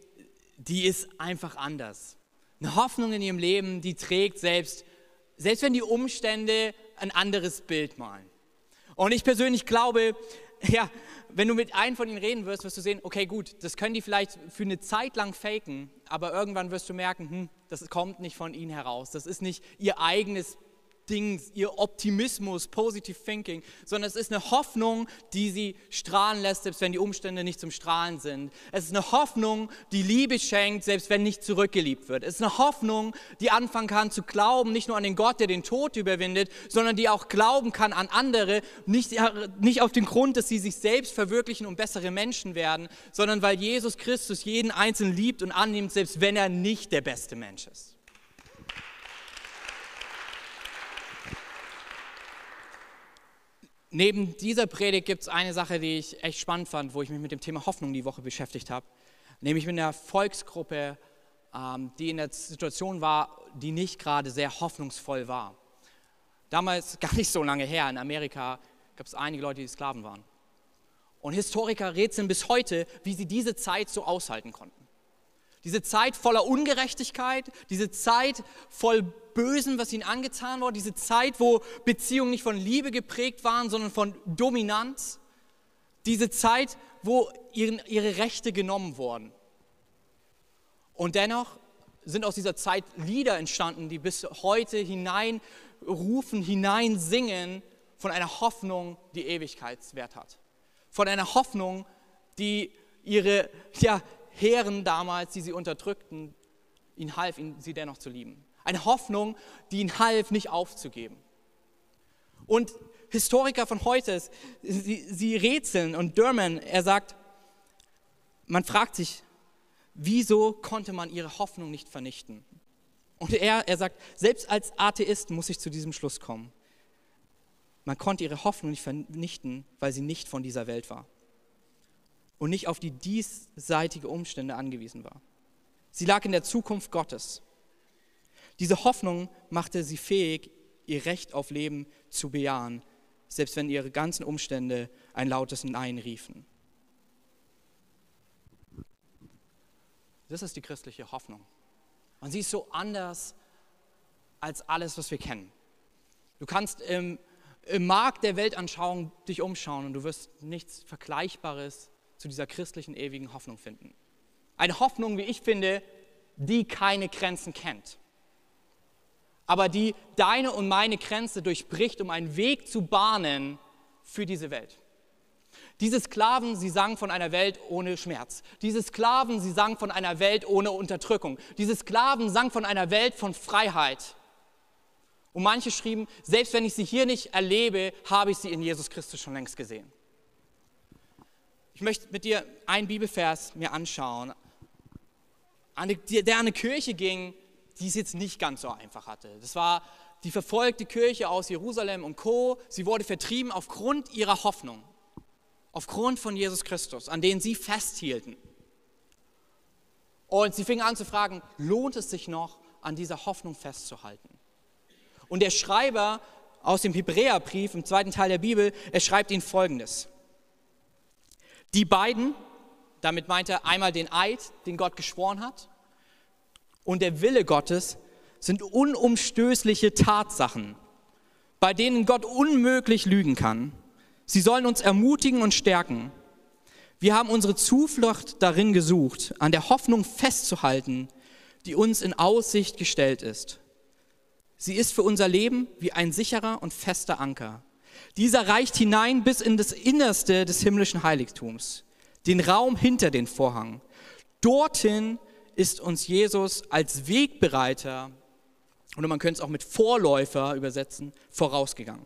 die ist einfach anders. Eine Hoffnung in ihrem Leben, die trägt selbst, selbst wenn die Umstände ein anderes Bild malen. Und ich persönlich glaube, ja, wenn du mit einem von ihnen reden wirst, wirst du sehen, okay, gut, das können die vielleicht für eine Zeit lang faken, aber irgendwann wirst du merken, hm, das kommt nicht von ihnen heraus. Das ist nicht ihr eigenes Ding, ihr Optimismus, Positive Thinking, sondern es ist eine Hoffnung, die sie strahlen lässt, selbst wenn die Umstände nicht zum Strahlen sind. Es ist eine Hoffnung, die Liebe schenkt, selbst wenn nicht zurückgeliebt wird. Es ist eine Hoffnung, die anfangen kann zu glauben, nicht nur an den Gott, der den Tod überwindet, sondern die auch glauben kann an andere, nicht, nicht auf den Grund, dass sie sich selbst verwirklichen und bessere Menschen werden, sondern weil Jesus Christus jeden Einzelnen liebt und annimmt, selbst wenn er nicht der beste Mensch ist. Neben dieser Predigt gibt es eine Sache, die ich echt spannend fand, wo ich mich mit dem Thema Hoffnung die Woche beschäftigt habe. Nämlich mit einer Volksgruppe, ähm, die in der Situation war, die nicht gerade sehr hoffnungsvoll war. Damals, gar nicht so lange her, in Amerika gab es einige Leute, die Sklaven waren. Und Historiker rätseln bis heute, wie sie diese Zeit so aushalten konnten. Diese Zeit voller Ungerechtigkeit, diese Zeit voll Bösen, was ihnen angetan wurde, diese Zeit, wo Beziehungen nicht von Liebe geprägt waren, sondern von Dominanz, diese Zeit, wo ihren, ihre Rechte genommen wurden. Und dennoch sind aus dieser Zeit Lieder entstanden, die bis heute hineinrufen, hineinsingen von einer Hoffnung, die Ewigkeitswert hat. Von einer Hoffnung, die ihre ja, Herren damals, die sie unterdrückten, ihnen half, ihn, sie dennoch zu lieben. Eine Hoffnung, die ihnen half, nicht aufzugeben. Und Historiker von heute, sie, sie rätseln und Durman, er sagt, man fragt sich, wieso konnte man ihre Hoffnung nicht vernichten? Und er, er sagt, selbst als Atheist muss ich zu diesem Schluss kommen. Man konnte ihre Hoffnung nicht vernichten, weil sie nicht von dieser Welt war und nicht auf die diesseitige Umstände angewiesen war. Sie lag in der Zukunft Gottes. Diese Hoffnung machte sie fähig, ihr Recht auf Leben zu bejahen, selbst wenn ihre ganzen Umstände ein lautes Nein riefen. Das ist die christliche Hoffnung. Und sie ist so anders als alles, was wir kennen. Du kannst im, im Markt der Weltanschauung dich umschauen und du wirst nichts Vergleichbares zu dieser christlichen ewigen Hoffnung finden. Eine Hoffnung, wie ich finde, die keine Grenzen kennt, aber die deine und meine Grenze durchbricht, um einen Weg zu bahnen für diese Welt. Diese Sklaven, sie sangen von einer Welt ohne Schmerz. Diese Sklaven, sie sangen von einer Welt ohne Unterdrückung. Diese Sklaven sangen von einer Welt von Freiheit. Und manche schrieben, selbst wenn ich sie hier nicht erlebe, habe ich sie in Jesus Christus schon längst gesehen. Ich möchte mit dir einen Bibelvers mir anschauen, der an eine Kirche ging, die es jetzt nicht ganz so einfach hatte. Das war die verfolgte Kirche aus Jerusalem und Co. Sie wurde vertrieben aufgrund ihrer Hoffnung, aufgrund von Jesus Christus, an den sie festhielten. Und sie fingen an zu fragen, lohnt es sich noch, an dieser Hoffnung festzuhalten? Und der Schreiber aus dem Hebräerbrief im zweiten Teil der Bibel, er schreibt ihnen folgendes. Die beiden, damit meint er einmal den Eid, den Gott geschworen hat, und der Wille Gottes sind unumstößliche Tatsachen, bei denen Gott unmöglich lügen kann. Sie sollen uns ermutigen und stärken. Wir haben unsere Zuflucht darin gesucht, an der Hoffnung festzuhalten, die uns in Aussicht gestellt ist. Sie ist für unser Leben wie ein sicherer und fester Anker. Dieser reicht hinein bis in das Innerste des himmlischen Heiligtums, den Raum hinter den Vorhang. Dorthin ist uns Jesus als Wegbereiter, oder man könnte es auch mit Vorläufer übersetzen, vorausgegangen.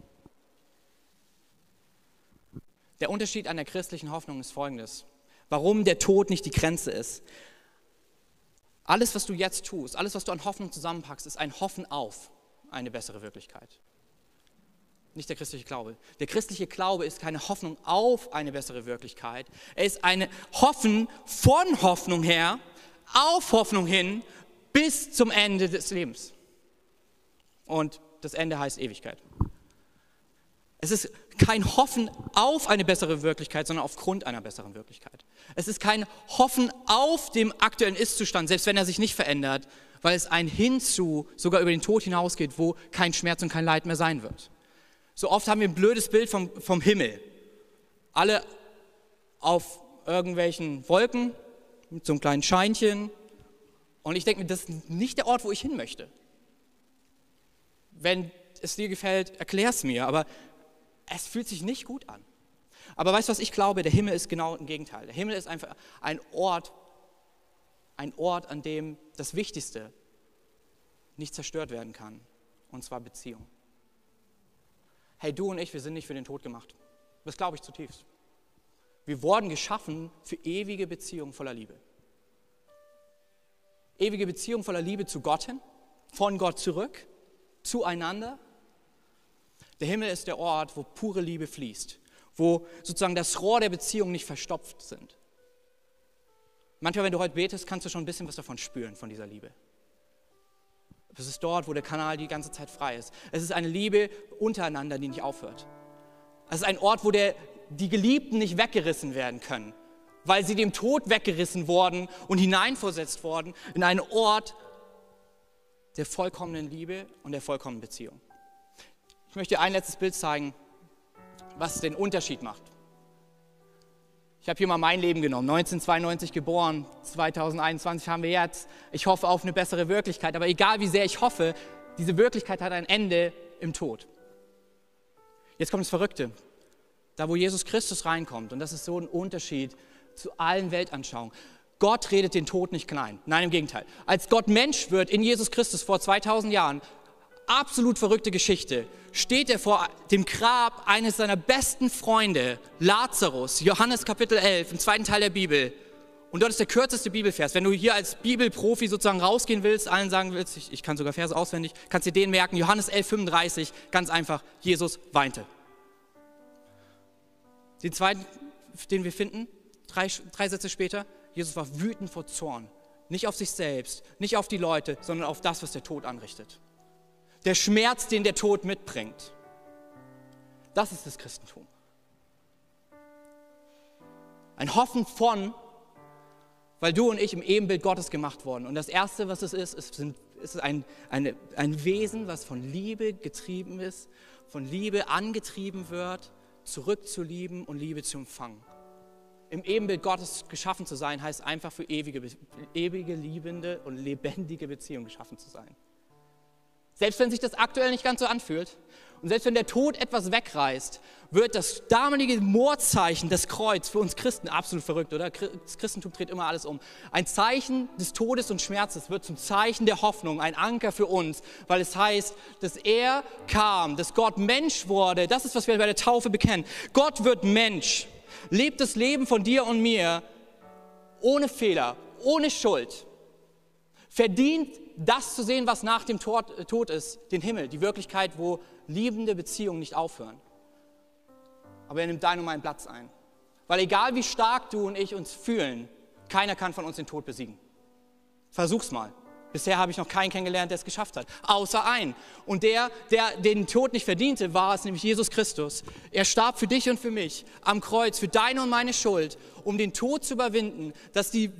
Der Unterschied an der christlichen Hoffnung ist folgendes. Warum der Tod nicht die Grenze ist. Alles, was du jetzt tust, alles, was du an Hoffnung zusammenpackst, ist ein Hoffen auf eine bessere Wirklichkeit. Nicht der christliche Glaube. Der christliche Glaube ist keine Hoffnung auf eine bessere Wirklichkeit. Er ist eine Hoffen von Hoffnung her, auf Hoffnung hin, bis zum Ende des Lebens. Und das Ende heißt Ewigkeit. Es ist kein Hoffen auf eine bessere Wirklichkeit, sondern aufgrund einer besseren Wirklichkeit. Es ist kein Hoffen auf dem aktuellen Ist-Zustand, selbst wenn er sich nicht verändert, weil es ein Hinzu sogar über den Tod hinausgeht, wo kein Schmerz und kein Leid mehr sein wird. So oft haben wir ein blödes Bild vom, vom Himmel. Alle auf irgendwelchen Wolken mit so einem kleinen Scheinchen. Und ich denke mir, das ist nicht der Ort, wo ich hin möchte. Wenn es dir gefällt, erklär es mir, aber es fühlt sich nicht gut an. Aber weißt du, was ich glaube? Der Himmel ist genau im Gegenteil. Der Himmel ist einfach ein Ort, ein Ort, an dem das Wichtigste nicht zerstört werden kann, und zwar Beziehung. Hey, du und ich, wir sind nicht für den Tod gemacht. Das glaube ich zutiefst. Wir wurden geschaffen für ewige Beziehungen voller Liebe. Ewige Beziehung voller Liebe zu Gott hin, von Gott zurück, zueinander. Der Himmel ist der Ort, wo pure Liebe fließt, wo sozusagen das Rohr der Beziehung nicht verstopft sind. Manchmal, wenn du heute betest, kannst du schon ein bisschen was davon spüren, von dieser Liebe. Es ist dort, wo der Kanal die ganze Zeit frei ist. Es ist eine Liebe untereinander, die nicht aufhört. Es ist ein Ort, wo der, die Geliebten nicht weggerissen werden können, weil sie dem Tod weggerissen worden und hineinversetzt worden in einen Ort der vollkommenen Liebe und der vollkommenen Beziehung. Ich möchte dir ein letztes Bild zeigen, was den Unterschied macht. Ich habe hier mal mein Leben genommen, 1992 geboren, 2021 haben wir jetzt. Ich hoffe auf eine bessere Wirklichkeit, aber egal wie sehr ich hoffe, diese Wirklichkeit hat ein Ende im Tod. Jetzt kommt das Verrückte. Da, wo Jesus Christus reinkommt, und das ist so ein Unterschied zu allen Weltanschauungen. Gott redet den Tod nicht klein. Nein, im Gegenteil. Als Gott Mensch wird in Jesus Christus vor 2000 Jahren, absolut verrückte Geschichte, steht er vor dem Grab eines seiner besten Freunde, Lazarus, Johannes Kapitel 11, im zweiten Teil der Bibel. Und dort ist der kürzeste Bibelvers. Wenn du hier als Bibelprofi sozusagen rausgehen willst, allen sagen willst, ich, ich kann sogar Verse auswendig, kannst dir den merken, Johannes 11, 35, ganz einfach, Jesus weinte. Den zweiten, den wir finden, drei, drei Sätze später, Jesus war wütend vor Zorn. Nicht auf sich selbst, nicht auf die Leute, sondern auf das, was der Tod anrichtet. Der Schmerz, den der Tod mitbringt. Das ist das Christentum. Ein Hoffen von, weil du und ich im Ebenbild Gottes gemacht wurden. Und das Erste, was es ist, ist, ist ein, eine, ein Wesen, was von Liebe getrieben ist, von Liebe angetrieben wird, zurückzulieben und Liebe zu empfangen. Im Ebenbild Gottes geschaffen zu sein, heißt einfach für ewige, ewige liebende und lebendige Beziehungen geschaffen zu sein. Selbst wenn sich das aktuell nicht ganz so anfühlt und selbst wenn der Tod etwas wegreißt, wird das damalige Mordzeichen, das Kreuz, für uns Christen absolut verrückt, oder? Das Christentum dreht immer alles um. Ein Zeichen des Todes und Schmerzes wird zum Zeichen der Hoffnung, ein Anker für uns, weil es heißt, dass er kam, dass Gott Mensch wurde. Das ist, was wir bei der Taufe bekennen. Gott wird Mensch, lebt das Leben von dir und mir ohne Fehler, ohne Schuld, verdient das zu sehen, was nach dem Tod, Tod ist, den Himmel, die Wirklichkeit, wo liebende Beziehungen nicht aufhören. Aber er nimmt deinen und meinen Platz ein. Weil egal wie stark du und ich uns fühlen, keiner kann von uns den Tod besiegen. Versuch's mal. Bisher habe ich noch keinen kennengelernt, der es geschafft hat, außer einen. Und der, der den Tod nicht verdiente, war es nämlich Jesus Christus. Er starb für dich und für mich am Kreuz, für deine und meine Schuld, um den Tod zu überwinden, dass die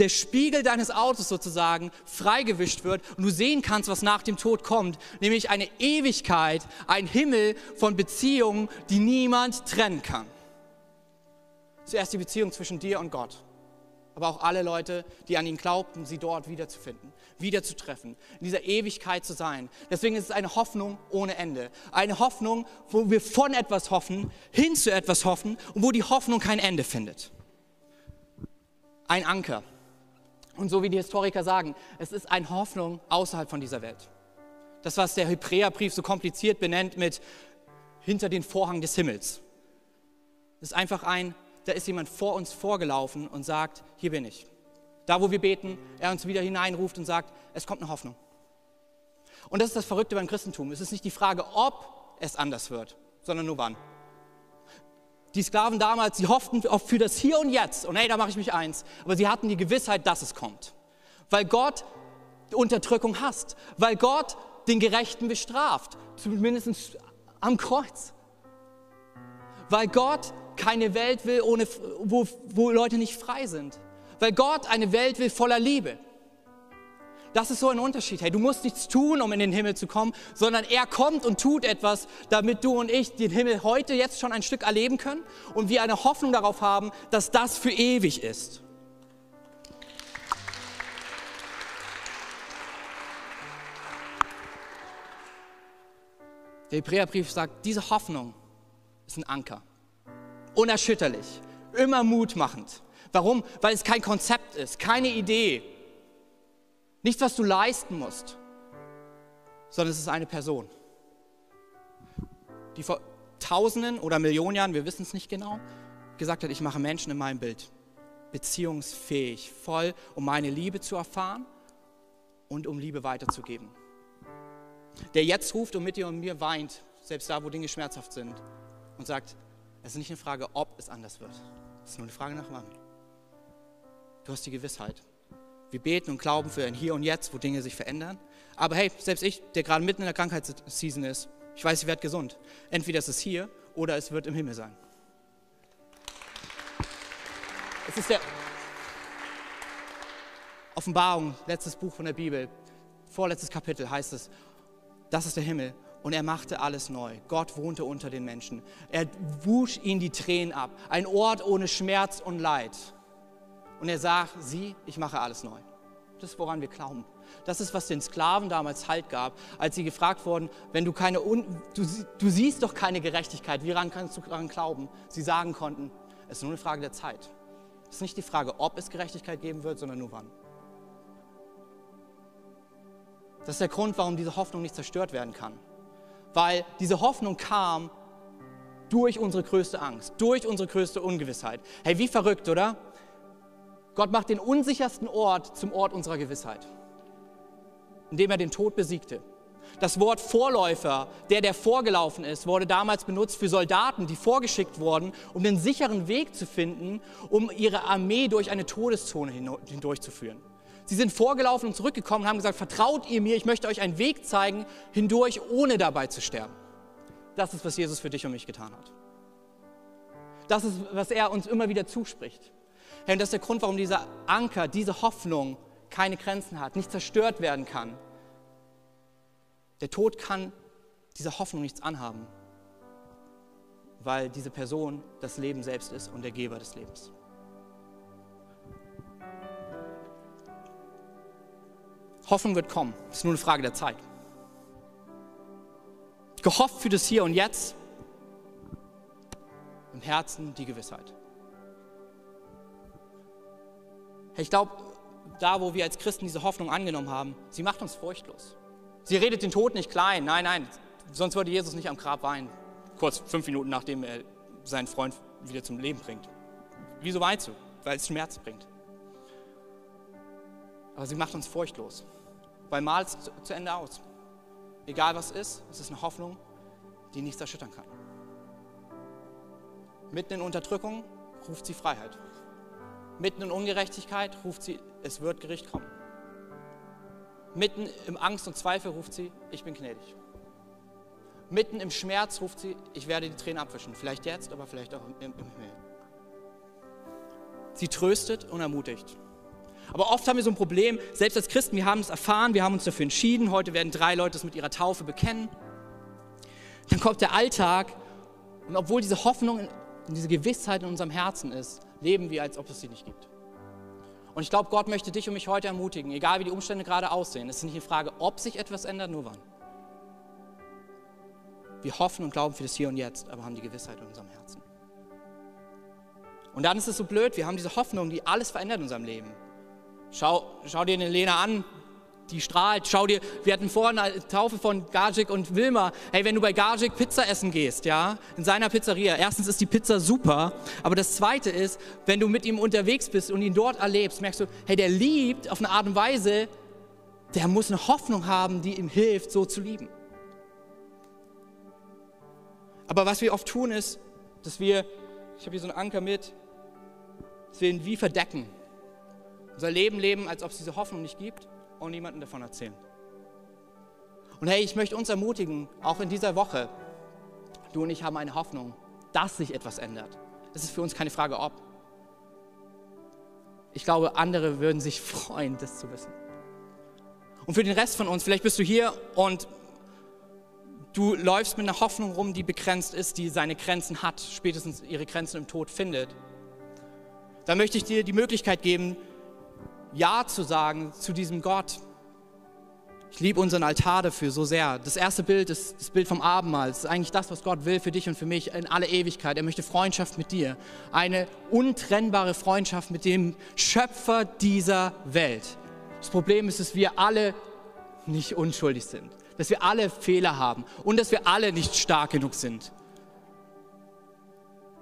der Spiegel deines Autos sozusagen freigewischt wird und du sehen kannst, was nach dem Tod kommt, nämlich eine Ewigkeit, ein Himmel von Beziehungen, die niemand trennen kann. Zuerst die Beziehung zwischen dir und Gott, aber auch alle Leute, die an ihn glaubten, sie dort wiederzufinden, wiederzutreffen, in dieser Ewigkeit zu sein. Deswegen ist es eine Hoffnung ohne Ende. Eine Hoffnung, wo wir von etwas hoffen, hin zu etwas hoffen und wo die Hoffnung kein Ende findet. Ein Anker. Und so wie die Historiker sagen, es ist eine Hoffnung außerhalb von dieser Welt. Das, was der Hebräerbrief so kompliziert benennt mit hinter den Vorhang des Himmels. Das ist einfach ein, da ist jemand vor uns vorgelaufen und sagt, hier bin ich. Da, wo wir beten, er uns wieder hineinruft und sagt, es kommt eine Hoffnung. Und das ist das Verrückte beim Christentum. Es ist nicht die Frage, ob es anders wird, sondern nur wann. Die Sklaven damals, sie hofften für das Hier und Jetzt. Und hey, da mache ich mich eins. Aber sie hatten die Gewissheit, dass es kommt. Weil Gott Unterdrückung hasst. Weil Gott den Gerechten bestraft. Zumindest am Kreuz. Weil Gott keine Welt will, ohne, wo, wo Leute nicht frei sind. Weil Gott eine Welt will voller Liebe. Das ist so ein Unterschied. Hey, du musst nichts tun, um in den Himmel zu kommen, sondern er kommt und tut etwas, damit du und ich den Himmel heute jetzt schon ein Stück erleben können und wir eine Hoffnung darauf haben, dass das für ewig ist. Der Hebräerbrief sagt, diese Hoffnung ist ein Anker. Unerschütterlich, immer mutmachend. Warum? Weil es kein Konzept ist, keine Idee, Nichts, was du leisten musst, sondern es ist eine Person, die vor Tausenden oder Millionen Jahren, wir wissen es nicht genau, gesagt hat, ich mache Menschen in meinem Bild beziehungsfähig, voll, um meine Liebe zu erfahren und um Liebe weiterzugeben. Der jetzt ruft und mit dir und mir weint, selbst da, wo Dinge schmerzhaft sind, und sagt, es ist nicht eine Frage, ob es anders wird. Es ist nur eine Frage nach wann. Du hast die Gewissheit. Wir beten und glauben für ein Hier und Jetzt, wo Dinge sich verändern. Aber hey, selbst ich, der gerade mitten in der Krankheitsseason ist, ich weiß, ich werde gesund. Entweder ist es hier oder es wird im Himmel sein. Es ist der Offenbarung, letztes Buch von der Bibel, vorletztes Kapitel heißt es, das ist der Himmel und er machte alles neu. Gott wohnte unter den Menschen. Er wusch ihnen die Tränen ab. Ein Ort ohne Schmerz und Leid. Und er sagt, sieh, ich mache alles neu. Das ist, woran wir glauben. Das ist, was den Sklaven damals Halt gab, als sie gefragt wurden, wenn du keine, du, du siehst doch keine Gerechtigkeit, wie kannst du daran glauben? Sie sagen konnten, es ist nur eine Frage der Zeit. Es ist nicht die Frage, ob es Gerechtigkeit geben wird, sondern nur wann. Das ist der Grund, warum diese Hoffnung nicht zerstört werden kann. Weil diese Hoffnung kam durch unsere größte Angst, durch unsere größte Ungewissheit. Hey, wie verrückt, oder? Gott macht den unsichersten Ort zum Ort unserer Gewissheit, indem er den Tod besiegte. Das Wort Vorläufer, der, der vorgelaufen ist, wurde damals benutzt für Soldaten, die vorgeschickt wurden, um den sicheren Weg zu finden, um ihre Armee durch eine Todeszone hindurchzuführen. Sie sind vorgelaufen und zurückgekommen und haben gesagt, vertraut ihr mir, ich möchte euch einen Weg zeigen, hindurch, ohne dabei zu sterben. Das ist, was Jesus für dich und mich getan hat. Das ist, was er uns immer wieder zuspricht. Herr, und das ist der Grund, warum dieser Anker, diese Hoffnung keine Grenzen hat, nicht zerstört werden kann. Der Tod kann dieser Hoffnung nichts anhaben, weil diese Person das Leben selbst ist und der Geber des Lebens. Hoffnung wird kommen. Es ist nur eine Frage der Zeit. Gehofft für das Hier und Jetzt, im Herzen die Gewissheit. Ich glaube, da, wo wir als Christen diese Hoffnung angenommen haben, sie macht uns furchtlos. Sie redet den Tod nicht klein. Nein, nein, sonst würde Jesus nicht am Grab weinen. Kurz fünf Minuten nachdem er seinen Freund wieder zum Leben bringt. Wieso weinst du? Weil es Schmerz bringt. Aber sie macht uns furchtlos weil mal es zu Ende aus. Egal was ist, es ist eine Hoffnung, die nichts erschüttern kann. Mitten in Unterdrückung ruft sie Freiheit. Mitten in Ungerechtigkeit ruft sie, es wird Gericht kommen. Mitten im Angst und Zweifel ruft sie, ich bin gnädig. Mitten im Schmerz ruft sie, ich werde die Tränen abwischen. Vielleicht jetzt, aber vielleicht auch im, im Himmel. Sie tröstet und ermutigt. Aber oft haben wir so ein Problem, selbst als Christen, wir haben es erfahren, wir haben uns dafür entschieden, heute werden drei Leute es mit ihrer Taufe bekennen. Dann kommt der Alltag und obwohl diese Hoffnung und diese Gewissheit in unserem Herzen ist, leben wir, als ob es sie nicht gibt. Und ich glaube, Gott möchte dich und mich heute ermutigen, egal wie die Umstände gerade aussehen. Es ist nicht die Frage, ob sich etwas ändert, nur wann. Wir hoffen und glauben für das Hier und Jetzt, aber haben die Gewissheit in unserem Herzen. Und dann ist es so blöd, wir haben diese Hoffnung, die alles verändert in unserem Leben. Schau, schau dir eine Lena an, die strahlt. Schau dir, wir hatten vorhin eine Taufe von Gajik und Wilma. Hey, wenn du bei Gajik Pizza essen gehst, ja, in seiner Pizzeria, erstens ist die Pizza super, aber das zweite ist, wenn du mit ihm unterwegs bist und ihn dort erlebst, merkst du, hey, der liebt auf eine Art und Weise, der muss eine Hoffnung haben, die ihm hilft, so zu lieben. Aber was wir oft tun ist, dass wir, ich habe hier so einen Anker mit, dass wir ihn wie verdecken unser Leben leben, als ob es diese Hoffnung nicht gibt und niemandem davon erzählen. Und hey, ich möchte uns ermutigen, auch in dieser Woche, du und ich haben eine Hoffnung, dass sich etwas ändert. Es ist für uns keine Frage, ob. Ich glaube, andere würden sich freuen, das zu wissen. Und für den Rest von uns, vielleicht bist du hier und du läufst mit einer Hoffnung rum, die begrenzt ist, die seine Grenzen hat, spätestens ihre Grenzen im Tod findet. Dann möchte ich dir die Möglichkeit geben, ja zu sagen zu diesem Gott. Ich liebe unseren Altar dafür so sehr. Das erste Bild ist das Bild vom Abendmahl. Das ist eigentlich das, was Gott will für dich und für mich in alle Ewigkeit. Er möchte Freundschaft mit dir. Eine untrennbare Freundschaft mit dem Schöpfer dieser Welt. Das Problem ist, dass wir alle nicht unschuldig sind. Dass wir alle Fehler haben und dass wir alle nicht stark genug sind.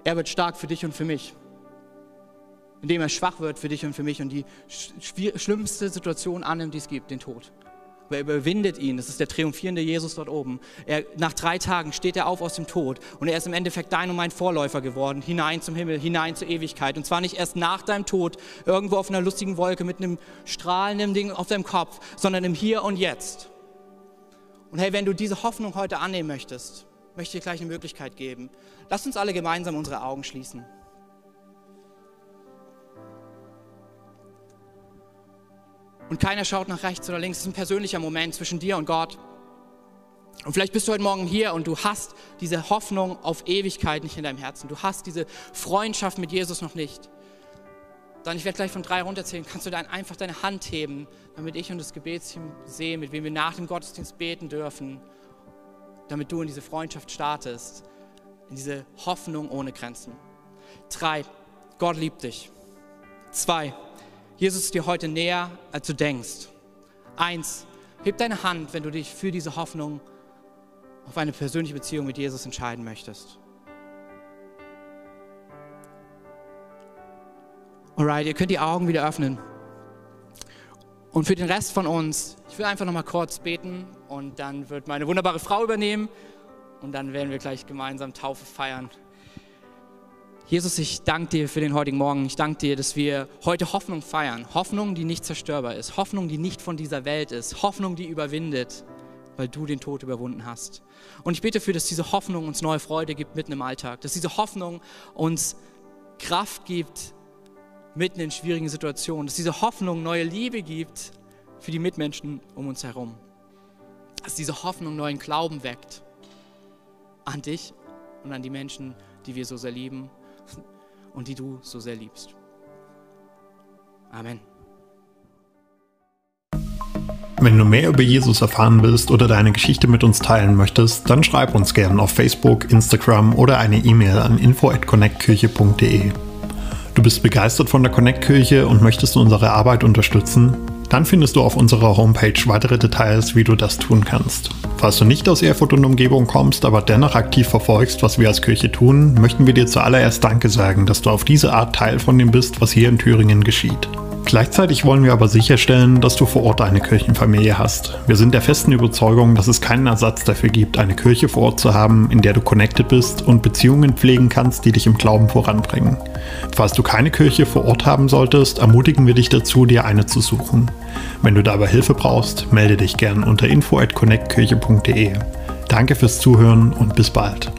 Er wird stark für dich und für mich indem er schwach wird für dich und für mich und die schlimmste Situation annimmt, die es gibt, den Tod. Aber er überwindet ihn. Das ist der triumphierende Jesus dort oben. Er, nach drei Tagen steht er auf aus dem Tod und er ist im Endeffekt dein und mein Vorläufer geworden, hinein zum Himmel, hinein zur Ewigkeit. Und zwar nicht erst nach deinem Tod, irgendwo auf einer lustigen Wolke mit einem strahlenden Ding auf deinem Kopf, sondern im Hier und Jetzt. Und hey, wenn du diese Hoffnung heute annehmen möchtest, möchte ich dir gleich eine Möglichkeit geben. Lass uns alle gemeinsam unsere Augen schließen. Und keiner schaut nach rechts oder links. Es ist ein persönlicher Moment zwischen dir und Gott. Und vielleicht bist du heute Morgen hier und du hast diese Hoffnung auf Ewigkeit nicht in deinem Herzen. Du hast diese Freundschaft mit Jesus noch nicht. Dann, ich werde gleich von drei runterzählen, kannst du dann einfach deine Hand heben, damit ich und das Gebetsteam sehen, mit wem wir nach dem Gottesdienst beten dürfen, damit du in diese Freundschaft startest, in diese Hoffnung ohne Grenzen. Drei, Gott liebt dich. Zwei, Jesus ist dir heute näher, als du denkst. Eins, heb deine Hand, wenn du dich für diese Hoffnung auf eine persönliche Beziehung mit Jesus entscheiden möchtest. Alright, ihr könnt die Augen wieder öffnen. Und für den Rest von uns, ich will einfach noch mal kurz beten und dann wird meine wunderbare Frau übernehmen und dann werden wir gleich gemeinsam Taufe feiern. Jesus, ich danke dir für den heutigen Morgen. Ich danke dir, dass wir heute Hoffnung feiern. Hoffnung, die nicht zerstörbar ist. Hoffnung, die nicht von dieser Welt ist. Hoffnung, die überwindet, weil du den Tod überwunden hast. Und ich bete dafür, dass diese Hoffnung uns neue Freude gibt mitten im Alltag. Dass diese Hoffnung uns Kraft gibt mitten in schwierigen Situationen. Dass diese Hoffnung neue Liebe gibt für die Mitmenschen um uns herum. Dass diese Hoffnung neuen Glauben weckt an dich und an die Menschen, die wir so sehr lieben und die du so sehr liebst. Amen. Wenn du mehr über Jesus erfahren willst oder deine Geschichte mit uns teilen möchtest, dann schreib uns gerne auf Facebook, Instagram oder eine E-Mail an info@connectkirche.de. Du bist begeistert von der Connect Kirche und möchtest unsere Arbeit unterstützen? Dann findest du auf unserer Homepage weitere Details, wie du das tun kannst. Falls du nicht aus Erfurt und Umgebung kommst, aber dennoch aktiv verfolgst, was wir als Kirche tun, möchten wir dir zuallererst Danke sagen, dass du auf diese Art Teil von dem bist, was hier in Thüringen geschieht. Gleichzeitig wollen wir aber sicherstellen, dass du vor Ort eine Kirchenfamilie hast. Wir sind der festen Überzeugung, dass es keinen Ersatz dafür gibt, eine Kirche vor Ort zu haben, in der du connected bist und Beziehungen pflegen kannst, die dich im Glauben voranbringen. Falls du keine Kirche vor Ort haben solltest, ermutigen wir dich dazu, dir eine zu suchen. Wenn du dabei Hilfe brauchst, melde dich gern unter info@connectkirche.de. Danke fürs Zuhören und bis bald.